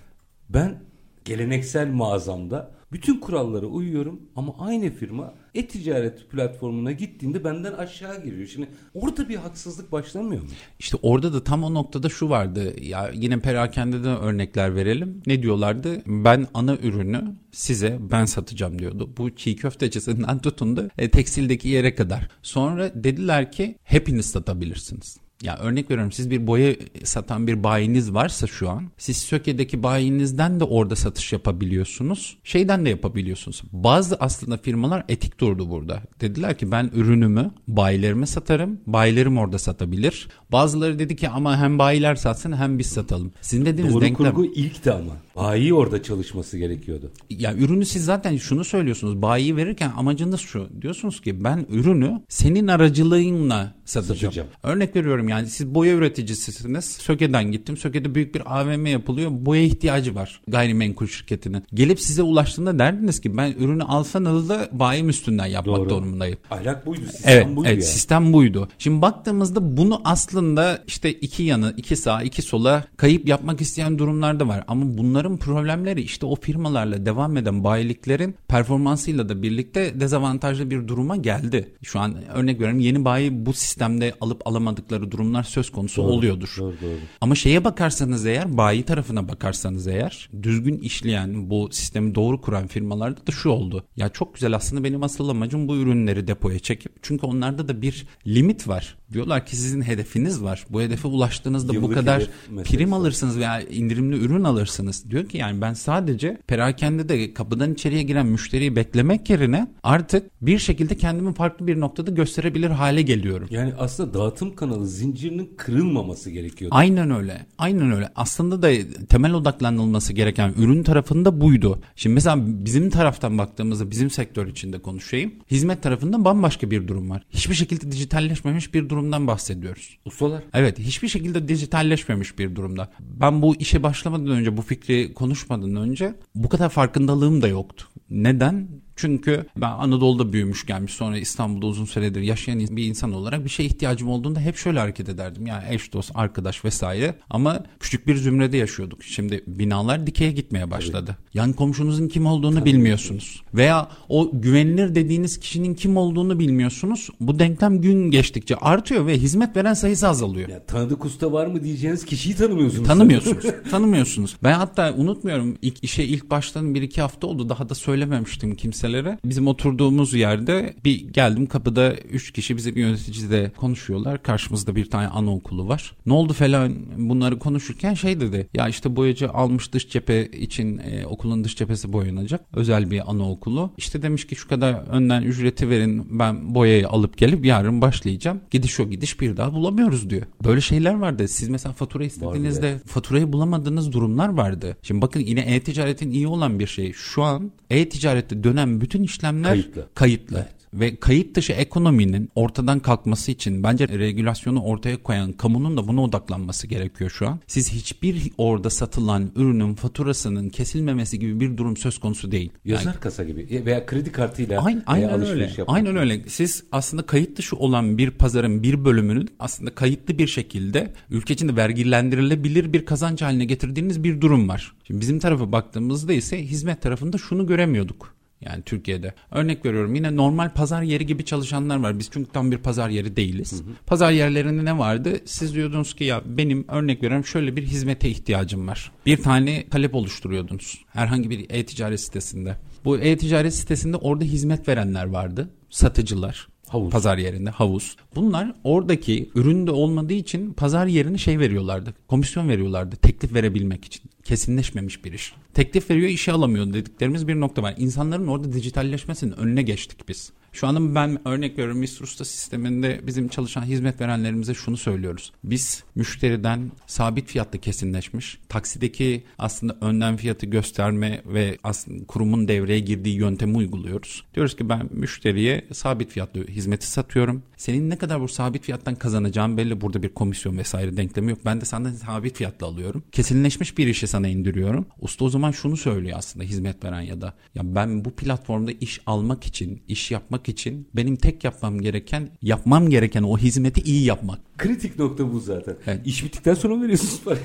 S1: Ben geleneksel mağazamda bütün kurallara uyuyorum ama aynı firma e-ticaret platformuna gittiğinde benden aşağı giriyor. Şimdi orada bir haksızlık başlamıyor mu?
S2: İşte orada da tam o noktada şu vardı. Ya yine perakendeden örnekler verelim. Ne diyorlardı? Ben ana ürünü size ben satacağım diyordu. Bu çiğ köftecisinden tutun da e, tekstildeki yere kadar. Sonra dediler ki hepiniz satabilirsiniz. Ya örnek veriyorum siz bir boya satan bir bayiniz varsa şu an siz Söke'deki bayinizden de orada satış yapabiliyorsunuz. Şeyden de yapabiliyorsunuz. Bazı aslında firmalar etik durdu burada. Dediler ki ben ürünümü bayilerime satarım. Bayilerim orada satabilir. Bazıları dedi ki ama hem bayiler satsın hem biz satalım. Sizin dediğiniz
S1: Doğru
S2: denklem...
S1: kurgu ilkti ama. Bayi orada çalışması gerekiyordu.
S2: Ya ürünü siz zaten şunu söylüyorsunuz. Bayi verirken amacınız şu. Diyorsunuz ki ben ürünü senin aracılığınla satacağım.
S1: Satacağım.
S2: Örnek veriyorum yani siz boya üreticisisiniz. Söke'den gittim. Söke'de büyük bir AVM yapılıyor. Boya ihtiyacı var gayrimenkul şirketinin. Gelip size ulaştığında derdiniz ki ben ürünü alsanız da bayim üstünden yapmak
S1: Doğru.
S2: durumundayım.
S1: Ahlak buydu. Sistem
S2: Evet,
S1: buydu
S2: evet
S1: yani.
S2: sistem buydu. Şimdi baktığımızda bunu aslında işte iki yanı, iki sağ, iki sola kayıp yapmak isteyen durumlar da var. Ama bunların problemleri işte o firmalarla devam eden bayiliklerin performansıyla da birlikte dezavantajlı bir duruma geldi. Şu an örnek veriyorum yeni bayi bu sistemde alıp alamadıkları durumlar söz konusu oluyordur.
S1: Doğru doğru.
S2: Ama şeye bakarsanız eğer bayi tarafına bakarsanız eğer düzgün işleyen bu sistemi doğru kuran firmalarda da şu oldu. Ya çok güzel aslında benim asıl amacım bu ürünleri depoya çekip çünkü onlarda da bir limit var. Diyorlar ki sizin hedefiniz var. Bu hedefe ulaştığınızda bu
S1: Yıllık
S2: kadar
S1: hedef meselesi
S2: prim alırsınız veya indirimli ürün alırsınız. Diyor ki yani ben sadece perakende de kapıdan içeriye giren müşteriyi beklemek yerine artık bir şekilde kendimi farklı bir noktada gösterebilir hale geliyorum.
S1: Yani aslında dağıtım kanalı zincirinin kırılmaması gerekiyordu.
S2: Aynen öyle. Aynen öyle. Aslında da temel odaklanılması gereken ürün tarafında buydu. Şimdi mesela bizim taraftan baktığımızda bizim sektör içinde konuşayım. Hizmet tarafında bambaşka bir durum var. Hiçbir şekilde dijitalleşmemiş bir durumdan bahsediyoruz.
S1: Ustalar.
S2: Evet hiçbir şekilde dijitalleşmemiş bir durumda. Ben bu işe başlamadan önce bu fikri konuşmadan önce bu kadar farkındalığım da yoktu. Neden? Çünkü ben Anadolu'da büyümüş gelmiş sonra İstanbul'da uzun süredir yaşayan bir insan olarak bir şeye ihtiyacım olduğunda hep şöyle hareket ederdim. Yani eş dost arkadaş vesaire ama küçük bir zümrede yaşıyorduk. Şimdi binalar dikeye gitmeye başladı. Yan komşunuzun kim olduğunu bilmiyorsunuz. Veya o güvenilir dediğiniz kişinin kim olduğunu bilmiyorsunuz. Bu denklem gün geçtikçe artıyor ve hizmet veren sayısı azalıyor.
S1: Ya tanıdık usta var mı diyeceğiniz kişiyi tanımıyorsunuz.
S2: Tanımıyorsunuz. tanımıyorsunuz. Ben hatta unutmuyorum ilk işe ilk baştan bir iki hafta oldu. Daha da söylememiştim kimselere. Bizim oturduğumuz yerde bir geldim kapıda üç kişi bizim yöneticide konuşuyorlar. Karşımızda bir tane anaokulu var. Ne oldu falan bunları konuşurken şey dedi. Ya işte boyacı almış dış cephe için e, okulun dış cephesi boyanacak. Özel bir anaokulu. İşte demiş ki şu kadar önden ücreti verin ben boyayı alıp gelip yarın başlayacağım. Gidiş o gidiş bir daha bulamıyoruz diyor. Böyle şeyler vardı. Siz mesela fatura istediğinizde faturayı bulamadığınız durumlar vardı. Şimdi bakın yine e-ticaretin iyi olan bir şey. Şu an e-ticarette dönen bütün işlemler
S1: Kayıtlı.
S2: kayıtlı. Ve kayıt dışı ekonominin ortadan kalkması için bence regülasyonu ortaya koyan kamunun da buna odaklanması gerekiyor şu an. Siz hiçbir orada satılan ürünün faturasının kesilmemesi gibi bir durum söz konusu değil. Yani
S1: Yazar kasa gibi veya kredi kartıyla
S2: Aynen,
S1: e,
S2: aynen
S1: alışveriş
S2: öyle.
S1: yapmak.
S2: Aynen öyle. Siz aslında kayıt dışı olan bir pazarın bir bölümünü aslında kayıtlı bir şekilde ülke içinde vergilendirilebilir bir kazanç haline getirdiğiniz bir durum var. Şimdi bizim tarafa baktığımızda ise hizmet tarafında şunu göremiyorduk. Yani Türkiye'de. Örnek veriyorum yine normal pazar yeri gibi çalışanlar var. Biz çünkü tam bir pazar yeri değiliz. Pazar yerlerinde ne vardı? Siz diyordunuz ki ya benim örnek veriyorum şöyle bir hizmete ihtiyacım var. Bir tane talep oluşturuyordunuz. Herhangi bir e-ticaret sitesinde. Bu e-ticaret sitesinde orada hizmet verenler vardı. Satıcılar.
S1: Havuz.
S2: Pazar yerinde havuz. Bunlar oradaki üründe olmadığı için pazar yerine şey veriyorlardı. Komisyon veriyorlardı teklif verebilmek için. Kesinleşmemiş bir iş. Teklif veriyor işe alamıyor dediklerimiz bir nokta var. İnsanların orada dijitalleşmesinin önüne geçtik biz. Şu an ben örnek veriyorum Mr. Sisteminde bizim çalışan hizmet verenlerimize şunu söylüyoruz. Biz müşteriden sabit fiyatlı kesinleşmiş taksideki aslında önden fiyatı gösterme ve aslında kurumun devreye girdiği yöntemi uyguluyoruz. Diyoruz ki ben müşteriye sabit fiyatlı hizmeti satıyorum. Senin ne kadar bu sabit fiyattan kazanacağın belli. Burada bir komisyon vesaire denklemi yok. Ben de senden sabit fiyatla alıyorum. Kesinleşmiş bir işi sana indiriyorum. Usta o zaman şunu söylüyor aslında hizmet veren ya da ya ben bu platformda iş almak için, iş yapmak için benim tek yapmam gereken, yapmam gereken o hizmeti iyi yapmak.
S1: Kritik nokta bu zaten.
S2: Evet.
S1: İş bittikten sonra mı veriyorsunuz parayı?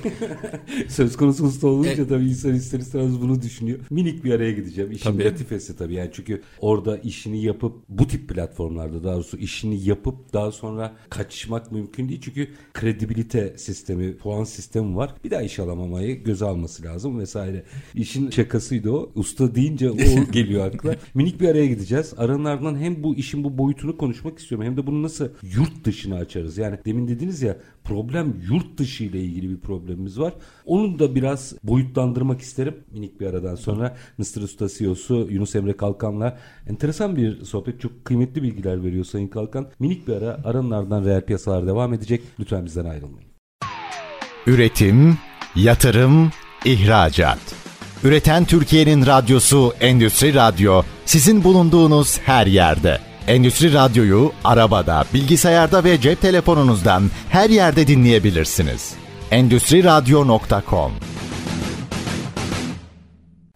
S1: Söz konusu usta olunca
S2: Evet.
S1: tabii insan ister istemez bunu düşünüyor. Minik bir araya gideceğim. İşin
S2: Tabii.
S1: latifesi tabii. Yani çünkü orada işini yapıp bu tip platformlarda daha doğrusu işini yapıp daha sonra kaçmak mümkün değil. Çünkü kredibilite sistemi, puan sistemi var. Bir daha iş alamamayı göze alması lazım vesaire. İşin şakasıydı o. Usta deyince o geliyor akla. Minik bir araya gideceğiz. Aranın ardından hem bu işin bu boyutunu konuşmak istiyorum hem de bunu nasıl yurt dışına açarız. Yani demin dediniz ya problem yurt dışı ile ilgili bir problemimiz var. Onu da biraz boyutlandırmak isterim minik bir aradan sonra. Mr. Usta CEO'su Yunus Emre Kalkan'la enteresan bir sohbet. Çok kıymetli bilgiler veriyor Sayın Kalkan. Minik bir ara aranın ardından reel piyasalar devam edecek. Lütfen bizden ayrılmayın.
S3: Üretim, yatırım, ihracat. Üreten Türkiye'nin radyosu Endüstri Radyo sizin bulunduğunuz her yerde. Endüstri Radyo'yu arabada, bilgisayarda ve cep telefonunuzdan her yerde dinleyebilirsiniz. Endüstri Radyo.com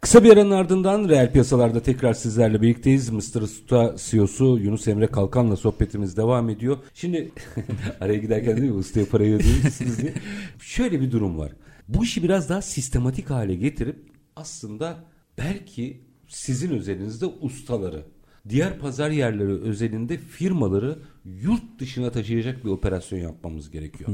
S1: Kısa bir aranın ardından reel piyasalarda tekrar sizlerle birlikteyiz. Mr. Usta CEO'su Yunus Emre Kalkan'la sohbetimiz devam ediyor. Şimdi araya giderken değil mi ustaya parayı ödüyorsunuz diye. Şöyle bir durum var. Bu işi biraz daha sistematik hale getirip aslında belki sizin özelinizde ustaları, diğer pazar yerleri özelinde firmaları yurt dışına taşıyacak bir operasyon yapmamız gerekiyor.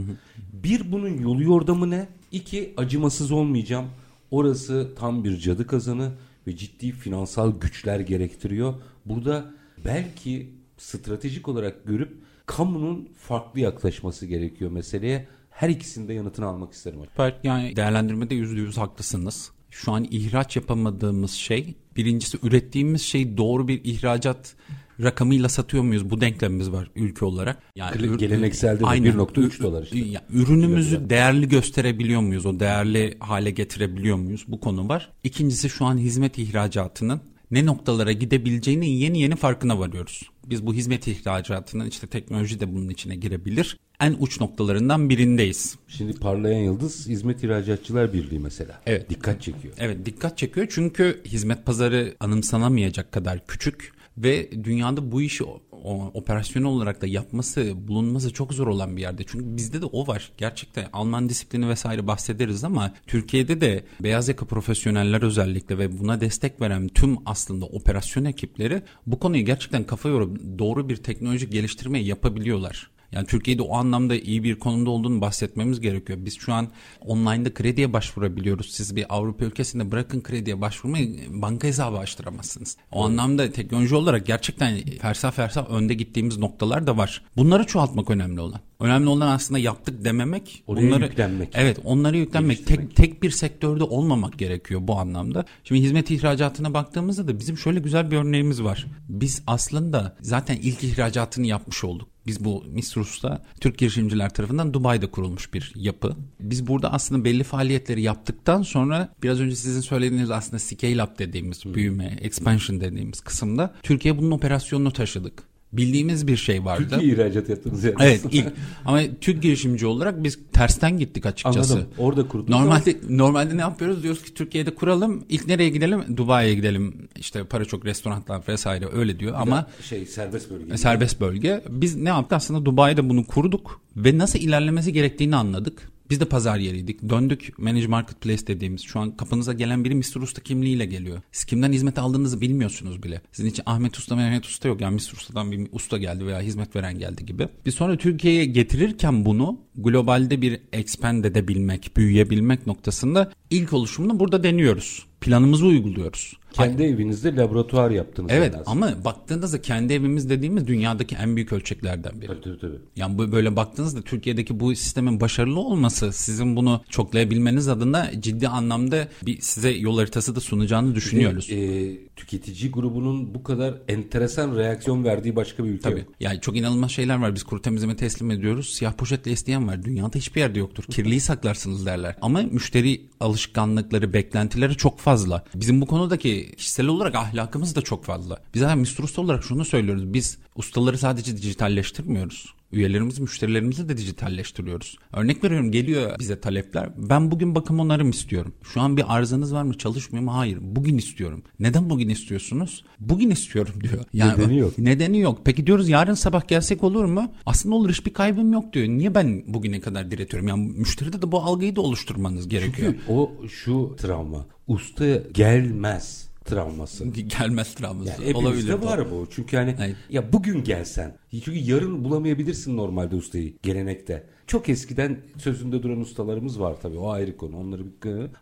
S1: Bir bunun yolu yordamı ne? İki acımasız olmayacağım. Orası tam bir cadı kazanı ve ciddi finansal güçler gerektiriyor. Burada belki stratejik olarak görüp kamunun farklı yaklaşması gerekiyor meseleye. Her ikisinde yanıtını almak isterim.
S2: Süper. Yani değerlendirmede yüzde yüz haklısınız. Şu an ihraç yapamadığımız şey birincisi ürettiğimiz şey doğru bir ihracat rakamıyla satıyor muyuz? Bu denklemimiz var ülke olarak. Yani
S1: gelenekselde de
S2: Aynen.
S1: 1.3 dolar işte.
S2: Ya, ürünümüzü değerli gösterebiliyor muyuz? O değerli hale getirebiliyor muyuz? Bu konu var. İkincisi şu an hizmet ihracatının ne noktalara gidebileceğinin yeni yeni farkına varıyoruz. Biz bu hizmet ihracatının işte teknoloji de bunun içine girebilir. En uç noktalarından birindeyiz.
S1: Şimdi parlayan yıldız Hizmet İhracatçılar Birliği mesela.
S2: Evet.
S1: Dikkat çekiyor.
S2: Evet dikkat çekiyor çünkü hizmet pazarı anımsanamayacak kadar küçük ve dünyada bu işi o- operasyonel olarak da yapması, bulunması çok zor olan bir yerde. Çünkü bizde de o var. Gerçekten Alman disiplini vesaire bahsederiz ama Türkiye'de de beyaz yaka profesyoneller özellikle ve buna destek veren tüm aslında operasyon ekipleri bu konuyu gerçekten kafa yorup doğru bir teknoloji geliştirmeyi yapabiliyorlar. Yani Türkiye'de o anlamda iyi bir konumda olduğunu bahsetmemiz gerekiyor. Biz şu an online'da krediye başvurabiliyoruz. Siz bir Avrupa ülkesinde bırakın krediye başvurmayı banka hesabı açtıramazsınız. O anlamda teknoloji olarak gerçekten fersah fersah önde gittiğimiz noktalar da var. Bunları çoğaltmak önemli olan. Önemli olan aslında yaptık dememek.
S1: Oraya
S2: bunları,
S1: yüklenmek.
S2: Evet onları yüklenmek.
S1: Geliştirmek.
S2: Tek, tek bir sektörde olmamak gerekiyor bu anlamda. Şimdi hizmet ihracatına baktığımızda da bizim şöyle güzel bir örneğimiz var. Biz aslında zaten ilk ihracatını yapmış olduk. Biz bu Misrus'ta Türk girişimciler tarafından Dubai'de kurulmuş bir yapı. Biz burada aslında belli faaliyetleri yaptıktan sonra biraz önce sizin söylediğiniz aslında scale up dediğimiz büyüme, expansion dediğimiz kısımda Türkiye bunun operasyonunu taşıdık. Bildiğimiz bir şey vardı.
S1: Türkiye ihracat yaptınız yani.
S2: Evet ilk ama Türk girişimci olarak biz tersten gittik açıkçası.
S1: Anladım. Orada kurdunuz.
S2: Normalde normalde ne yapıyoruz? Diyoruz ki Türkiye'de kuralım. İlk nereye gidelim? Dubai'ye gidelim. İşte para çok restoranlar vesaire öyle diyor ama
S1: şey serbest bölge.
S2: serbest bölge. Biz ne yaptık? Aslında Dubai'de bunu kurduk ve nasıl ilerlemesi gerektiğini anladık. Biz de pazar yeriydik. Döndük Manage Marketplace dediğimiz. Şu an kapınıza gelen biri Mr. Usta kimliğiyle geliyor. Siz kimden hizmet aldığınızı bilmiyorsunuz bile. Sizin için Ahmet Usta, Mehmet Usta yok. Yani Mr. Usta'dan bir usta geldi veya hizmet veren geldi gibi. Biz sonra Türkiye'ye getirirken bunu globalde bir expand edebilmek, büyüyebilmek noktasında ilk oluşumunu burada deniyoruz. Planımızı uyguluyoruz.
S1: Kendi evinizde laboratuvar yaptınız.
S2: Evet
S1: yani
S2: ama baktığınızda kendi evimiz dediğimiz dünyadaki en büyük ölçeklerden biri.
S1: Tabii tabii. tabii.
S2: Yani böyle baktığınızda Türkiye'deki bu sistemin başarılı olması sizin bunu çoklayabilmeniz adına ciddi anlamda bir size yol haritası da sunacağını düşünüyoruz.
S1: E, tüketici grubunun bu kadar enteresan reaksiyon verdiği başka bir ülke
S2: Tabii.
S1: yok.
S2: Yani çok inanılmaz şeyler var. Biz kuru temizleme teslim ediyoruz. Siyah poşetle isteyen var. Dünyada hiçbir yerde yoktur. Kirliyi saklarsınız derler. Ama müşteri alışkanlıkları, beklentileri çok fazla. Bizim bu konudaki kişisel olarak ahlakımız da çok fazla. Biz zaten Mr. Usta olarak şunu söylüyoruz. Biz ustaları sadece dijitalleştirmiyoruz. Üyelerimiz, müşterilerimizi de dijitalleştiriyoruz. Örnek veriyorum geliyor bize talepler. Ben bugün bakım onarım istiyorum. Şu an bir arızanız var mı? Çalışmıyor mu? Hayır. Bugün istiyorum. Neden bugün istiyorsunuz? Bugün istiyorum diyor.
S1: Yani, nedeni yok.
S2: Nedeni yok. Peki diyoruz yarın sabah gelsek olur mu? Aslında olur hiçbir kaybım yok diyor. Niye ben bugüne kadar diretiyorum? Yani müşteride de bu algıyı da oluşturmanız gerekiyor.
S1: Çünkü o şu travma. Usta gelmez travması.
S2: Gelmez travması.
S1: Yani hepimizde var bu. Çünkü hani evet. ya bugün gelsen. Çünkü yarın bulamayabilirsin normalde ustayı gelenekte. Çok eskiden sözünde duran ustalarımız var tabii o ayrı konu onları bir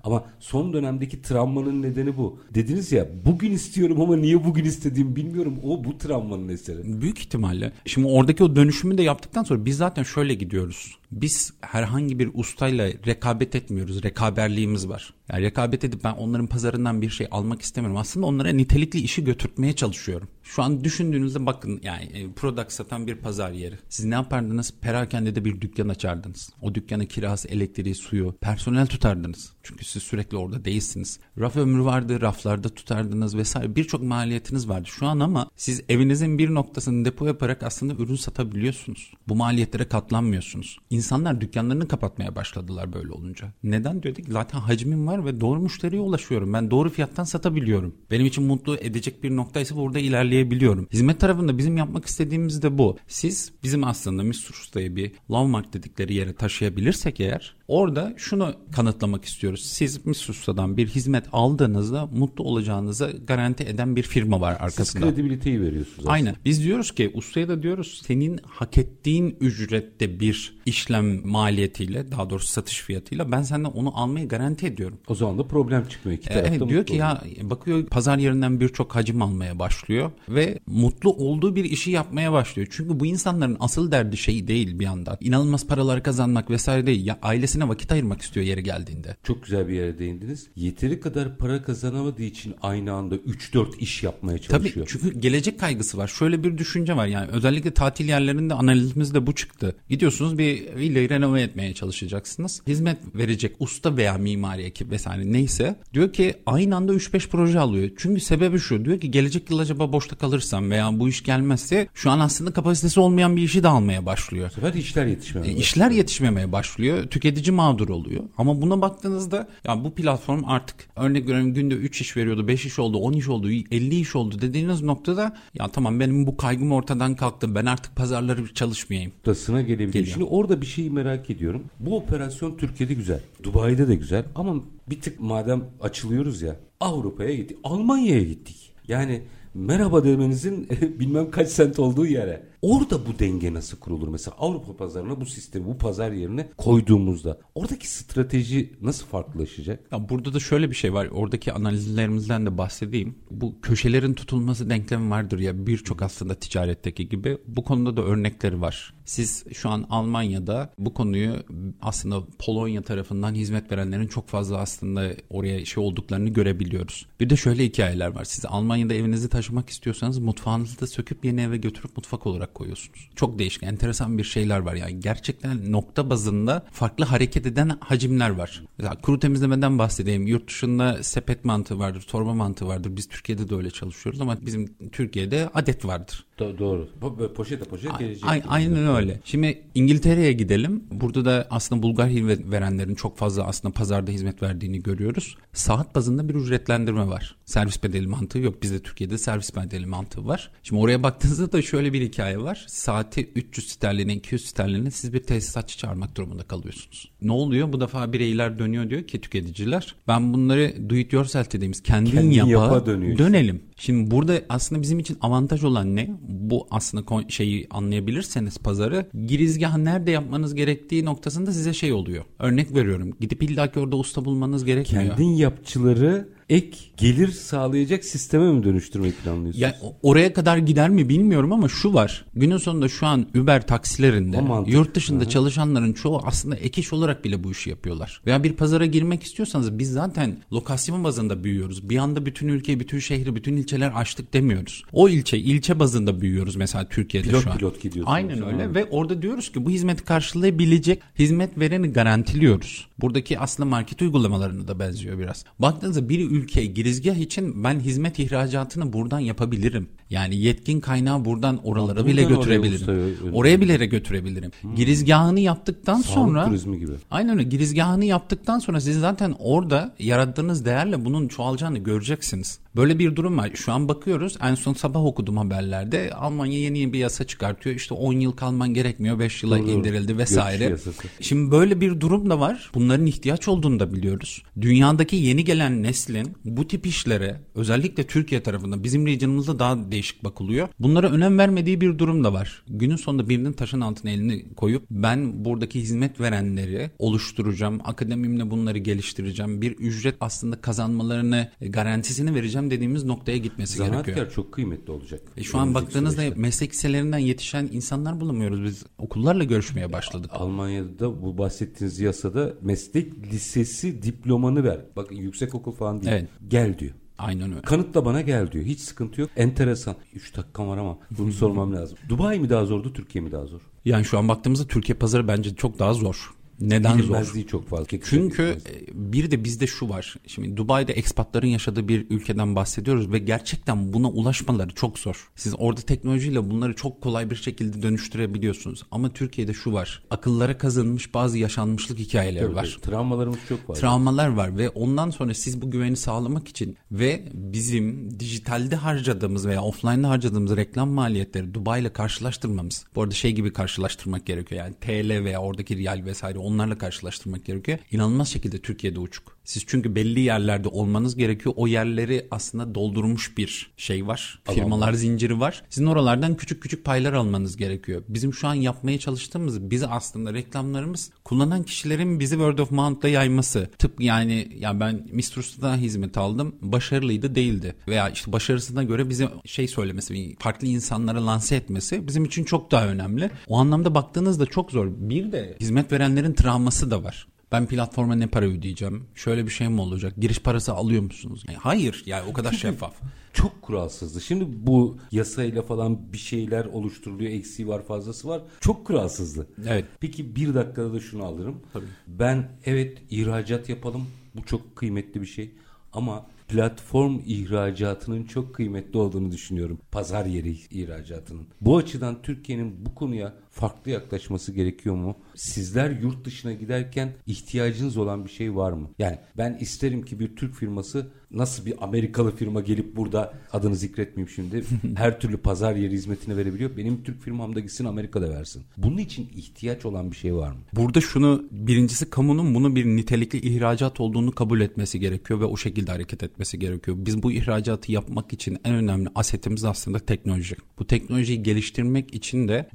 S1: ama son dönemdeki travmanın nedeni bu. Dediniz ya bugün istiyorum ama niye bugün istediğimi bilmiyorum o bu travmanın eseri.
S2: Büyük ihtimalle. Şimdi oradaki o dönüşümü de yaptıktan sonra biz zaten şöyle gidiyoruz. Biz herhangi bir ustayla rekabet etmiyoruz. Rekaberliğimiz var. Yani rekabet edip ben onların pazarından bir şey almak istemiyorum. Aslında onlara nitelikli işi götürtmeye çalışıyorum. Şu an düşündüğünüzde bakın yani e, product satan bir pazar yeri. Siz ne yapardınız? Perakende bir dükkan açardınız. O dükkanın kirası, elektriği, suyu, personel tutardınız. Çünkü siz sürekli orada değilsiniz. Raf ömrü vardı, raflarda tutardınız vesaire. Birçok maliyetiniz vardı. Şu an ama siz evinizin bir noktasını depo yaparak aslında ürün satabiliyorsunuz. Bu maliyetlere katlanmıyorsunuz. İnsanlar dükkanlarını kapatmaya başladılar böyle olunca. Neden diyorduk? Zaten hacmim var ve doğru müşteriye ulaşıyorum. Ben doğru fiyattan satabiliyorum. Benim için mutlu edecek bir noktaysa burada ilerleyebiliyorum. Hizmet tarafında bizim yapmak istediğimiz de bu. Siz bizim aslında Mr. Usta'yı bir Love dedikleri yere taşıyabilirsek eğer orada şunu kanıtlamak istiyoruz. Siz Mr. Usta'dan bir hizmet aldığınızda mutlu olacağınıza garanti eden bir firma var arkasında.
S1: Siz kredibiliteyi veriyorsunuz aslında.
S2: Aynen. Biz diyoruz ki ustaya da diyoruz senin hak ettiğin ücrette bir işlem maliyetiyle daha doğrusu satış fiyatıyla ben senden onu almayı garanti ediyorum.
S1: O zaman da problem çıkmıyor iki tarafta.
S2: Evet diyor ki ya bakıyor pazar yerinden birçok hacim almaya başlıyor ve mutlu olduğu bir işi yapmaya başlıyor. Çünkü bu insanların asıl derdi şey değil bir anda. İnanılmaz paralar kazanmak vesaire değil. Ya ailesine vakit ayırmak istiyor yeri geldiğinde.
S1: Çok güzel bir yere değindiniz. Yeteri kadar para kazanamadığı için aynı anda 3-4 iş yapmaya çalışıyor.
S2: Tabii çünkü gelecek kaygısı var. Şöyle bir düşünce var yani özellikle tatil yerlerinde analizimizde bu çıktı. Gidiyorsunuz bir villayı renove etmeye çalışacaksınız. Hizmet verecek usta veya mimari ekip vesaire neyse diyor ki aynı anda 3-5 proje alıyor. Çünkü sebebi şu diyor ki gelecek yıl acaba boşta kalırsam veya bu iş gelmezse şu an aslında kapasitesi olmayan bir işi de almaya başlıyor.
S1: Bu sefer işler yetişmemeye
S2: e, İşler yetişmemeye başlıyor. Tüketici mağdur oluyor. Ama buna baktığınızda ya bu platform artık örnek veriyorum günde 3 iş veriyordu, 5 iş oldu, 10 iş oldu, 50 iş oldu dediğiniz noktada ya tamam benim bu kaygım ortadan kalktı. Ben artık pazarları çalışmayayım.
S1: Noktasına gelebiliyor. Şimdi orada bir şeyi merak ediyorum. Bu operasyon Türkiye'de güzel. Dubai'de de güzel ama bir tık madem açılıyoruz ya Avrupa'ya gittik. Almanya'ya gittik. Yani merhaba demenizin bilmem kaç sent olduğu yere. Orada bu denge nasıl kurulur? Mesela Avrupa pazarına bu sistemi, bu pazar yerine koyduğumuzda oradaki strateji nasıl farklılaşacak?
S2: Ya burada da şöyle bir şey var. Oradaki analizlerimizden de bahsedeyim. Bu köşelerin tutulması denklemi vardır ya birçok aslında ticaretteki gibi. Bu konuda da örnekleri var. Siz şu an Almanya'da bu konuyu aslında Polonya tarafından hizmet verenlerin çok fazla aslında oraya şey olduklarını görebiliyoruz. Bir de şöyle hikayeler var. Siz Almanya'da evinizi taşımak istiyorsanız mutfağınızı da söküp yeni eve götürüp mutfak olarak koyuyorsunuz. Çok değişik, enteresan bir şeyler var yani. Gerçekten nokta bazında farklı hareket eden hacimler var. Mesela kuru temizlemeden bahsedeyim. Yurt dışında sepet mantığı vardır, torba mantığı vardır. Biz Türkiye'de de öyle çalışıyoruz ama bizim Türkiye'de adet vardır.
S1: Do- doğru. Po- poşete poşet gelecek.
S2: A- aynen öyle. Şimdi İngiltere'ye gidelim. Burada da aslında Bulgar hizmet verenlerin çok fazla aslında pazarda hizmet verdiğini görüyoruz. Saat bazında bir ücretlendirme var. Servis bedeli mantığı yok. Bizde Türkiye'de servis bedeli mantığı var. Şimdi oraya baktığınızda da şöyle bir hikaye var. Saati 300 sterline 200 sterline siz bir tesisatçı çağırmak durumunda kalıyorsunuz. Ne oluyor? Bu defa bireyler dönüyor diyor ki tüketiciler. Ben bunları do it yourself dediğimiz kendin, kendin yapa, yapa dönelim. Şimdi burada aslında bizim için avantaj olan ne? Bu aslında şeyi anlayabilirseniz pazarı girizgah nerede yapmanız gerektiği noktasında size şey oluyor. Örnek veriyorum. Gidip illaki orada usta bulmanız gerekmiyor.
S1: Kendin yapçıları ek gelir sağlayacak sisteme mi dönüştürmeyi planlıyorsunuz?
S2: Ya oraya kadar gider mi bilmiyorum ama şu var. Günün sonunda şu an Uber taksilerinde yurt dışında Hı-hı. çalışanların çoğu aslında ek iş olarak bile bu işi yapıyorlar. Veya bir pazara girmek istiyorsanız biz zaten lokasyon bazında büyüyoruz. Bir anda bütün ülkeyi, bütün şehri, bütün ilçeler açtık demiyoruz. O ilçe, ilçe bazında büyüyoruz mesela Türkiye'de
S1: pilot,
S2: şu an.
S1: Pilot gidiyorsunuz.
S2: Aynen öyle ve orada diyoruz ki bu hizmeti karşılayabilecek hizmet vereni garantiliyoruz. Buradaki aslında market uygulamalarına da benziyor biraz. Baktığınızda bir ülkeye girizgah için ben hizmet ihracatını buradan yapabilirim. Yani yetkin kaynağı buradan oralara
S1: Buradan
S2: bile
S1: oraya
S2: götürebilirim.
S1: uluslararası-
S2: Oraya bile götürebilirim. Girizgahını yaptıktan
S1: Sağlık
S2: sonra
S1: turizmi gibi.
S2: Aynen öyle. Girizgahını yaptıktan sonra siz zaten orada yarattığınız değerle bunun çoğalacağını göreceksiniz. Böyle bir durum var. Şu an bakıyoruz. En son sabah okudum haberlerde. Almanya yeni bir yasa çıkartıyor. İşte 10 yıl kalman gerekmiyor. 5 yıla
S1: Doğru,
S2: indirildi vesaire. Şimdi böyle bir durum da var. Bunların ihtiyaç olduğunu da biliyoruz. Dünyadaki yeni gelen neslin bu tip işlere özellikle Türkiye tarafında bizim regionımızda daha değişik bakılıyor. Bunlara önem vermediği bir durum da var. Günün sonunda birinin taşın altına elini koyup ben buradaki hizmet verenleri oluşturacağım. Akademimle bunları geliştireceğim. Bir ücret aslında kazanmalarını garantisini vereceğim dediğimiz noktaya gitmesi gerekiyor.
S1: Zanaatkar çok kıymetli olacak.
S2: E şu an baktığınızda
S1: süreçte.
S2: meslek liselerinden yetişen insanlar bulamıyoruz. Biz okullarla görüşmeye başladık.
S1: Almanya'da bu bahsettiğiniz yasada meslek lisesi diplomanı ver. Bakın yüksek okul falan değil.
S2: Evet.
S1: Gel diyor.
S2: Aynen öyle.
S1: Kanıtla bana gel diyor. Hiç sıkıntı yok. Enteresan. 3 dakikam var ama bunu sormam lazım. Dubai mi daha zordu, Türkiye mi daha zor?
S2: Yani şu an baktığımızda Türkiye pazarı bence çok daha zor. Neden zor?
S1: Bilinmezliği çok fazla.
S2: Çünkü e, bir de bizde şu var. Şimdi Dubai'de ekspatların yaşadığı bir ülkeden bahsediyoruz ve gerçekten buna ulaşmaları çok zor. Siz orada teknolojiyle bunları çok kolay bir şekilde dönüştürebiliyorsunuz. Ama Türkiye'de şu var. Akıllara kazınmış bazı yaşanmışlık hikayeleri
S1: Tabii,
S2: var.
S1: tabii. Travmalarımız çok fazla.
S2: Travmalar var ve ondan sonra siz bu güveni sağlamak için ve bizim dijitalde harcadığımız veya offline'da harcadığımız reklam maliyetleri Dubai ile karşılaştırmamız. Bu arada şey gibi karşılaştırmak gerekiyor. Yani TL veya oradaki riyal vesaire onlarla karşılaştırmak gerekiyor. İnanılmaz şekilde Türkiye'de uçuk. Siz çünkü belli yerlerde olmanız gerekiyor. O yerleri aslında doldurmuş bir şey var.
S1: Alan
S2: Firmalar zinciri var. Sizin oralardan küçük küçük paylar almanız gerekiyor. Bizim şu an yapmaya çalıştığımız bizi aslında reklamlarımız kullanan kişilerin bizi word of mouth'la yayması. Tıp yani ya ben. Usta'dan hizmet aldım. Başarılıydı değildi. Veya işte başarısına göre bize şey söylemesi, farklı insanlara lanse etmesi bizim için çok daha önemli. O anlamda baktığınızda çok zor. Bir de hizmet verenlerin travması da var. Ben platforma ne para ödeyeceğim? Şöyle bir şey mi olacak? Giriş parası alıyor musunuz? Yani hayır yani o kadar şeffaf.
S1: Çok kuralsızdı. Şimdi bu yasayla falan bir şeyler oluşturuluyor. Eksiği var fazlası var. Çok kuralsızdı.
S2: Evet.
S1: Peki bir dakikada da şunu alırım. Ben evet ihracat yapalım. Bu çok kıymetli bir şey. Ama platform ihracatının çok kıymetli olduğunu düşünüyorum. Pazar yeri ihracatının. Bu açıdan Türkiye'nin bu konuya farklı yaklaşması gerekiyor mu? Sizler yurt dışına giderken ihtiyacınız olan bir şey var mı? Yani ben isterim ki bir Türk firması nasıl bir Amerikalı firma gelip burada adını zikretmeyeyim şimdi her türlü pazar yeri hizmetini verebiliyor. Benim Türk firmam da gitsin Amerika'da versin. Bunun için ihtiyaç olan bir şey var mı?
S2: Burada şunu birincisi kamunun bunu bir nitelikli ihracat olduğunu kabul etmesi gerekiyor ve o şekilde hareket etmesi gerekiyor. Biz bu ihracatı yapmak için en önemli asetimiz aslında teknoloji. Bu teknolojiyi geliştirmek için de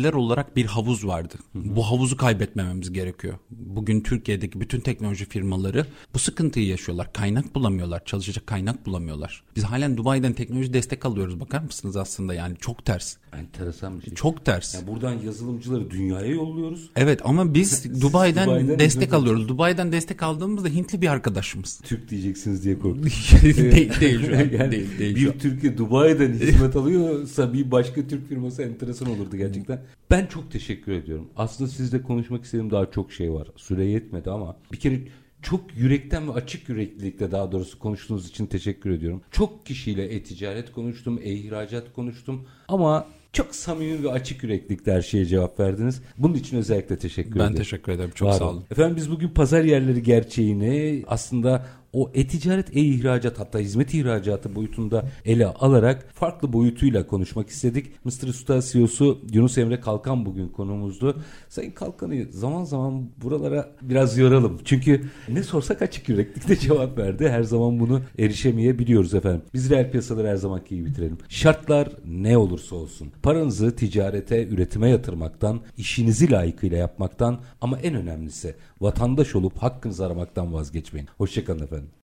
S2: geliştiriciler olarak bir havuz vardı. Bu havuzu kaybetmememiz gerekiyor. Bugün Türkiye'deki bütün teknoloji firmaları bu sıkıntıyı yaşıyorlar. Kaynak bulamıyorlar. Çalışacak kaynak bulamıyorlar. Biz halen Dubai'den teknoloji destek alıyoruz. Bakar mısınız aslında yani çok ters.
S1: Enteresan bir şey.
S2: Çok ters.
S1: Yani buradan yazılımcıları dünyaya yolluyoruz.
S2: Evet ama biz Dubai'den,
S1: Dubai'den
S2: destek alıyoruz. Dubai'den destek aldığımızda Hintli bir arkadaşımız.
S1: Türk diyeceksiniz diye korktum.
S2: değil, değil şu an.
S1: Yani
S2: değil, değil
S1: bir. Türkiye Dubai'den hizmet alıyorsa bir başka Türk firması enteresan olurdu gerçekten. Ben çok teşekkür ediyorum. Aslında sizle konuşmak istediğim daha çok şey var. Süre yetmedi ama bir kere çok yürekten ve açık yüreklilikle daha doğrusu konuştuğunuz için teşekkür ediyorum. Çok kişiyle e-ticaret konuştum, e-ihracat konuştum ama çok samimi ve açık yüreklilikle her şeye cevap verdiniz. Bunun için özellikle teşekkür
S2: Ben
S1: ederim.
S2: teşekkür ederim. Çok
S1: Var
S2: sağ olun.
S1: Efendim biz bugün pazar yerleri gerçeğini aslında o e-ticaret, e-ihracat hatta hizmet ihracatı boyutunda ele alarak farklı boyutuyla konuşmak istedik. Mr. Usta CEO'su Yunus Emre Kalkan bugün konumuzdu. Sayın Kalkan'ı zaman zaman buralara biraz yoralım. Çünkü ne sorsak açık yüreklikle cevap verdi. Her zaman bunu erişemeyebiliyoruz efendim. Biz reel piyasaları her zamanki gibi bitirelim. Şartlar ne olursa olsun. Paranızı ticarete, üretime yatırmaktan, işinizi layıkıyla yapmaktan ama en önemlisi vatandaş olup hakkınızı aramaktan vazgeçmeyin. Hoşçakalın efendim.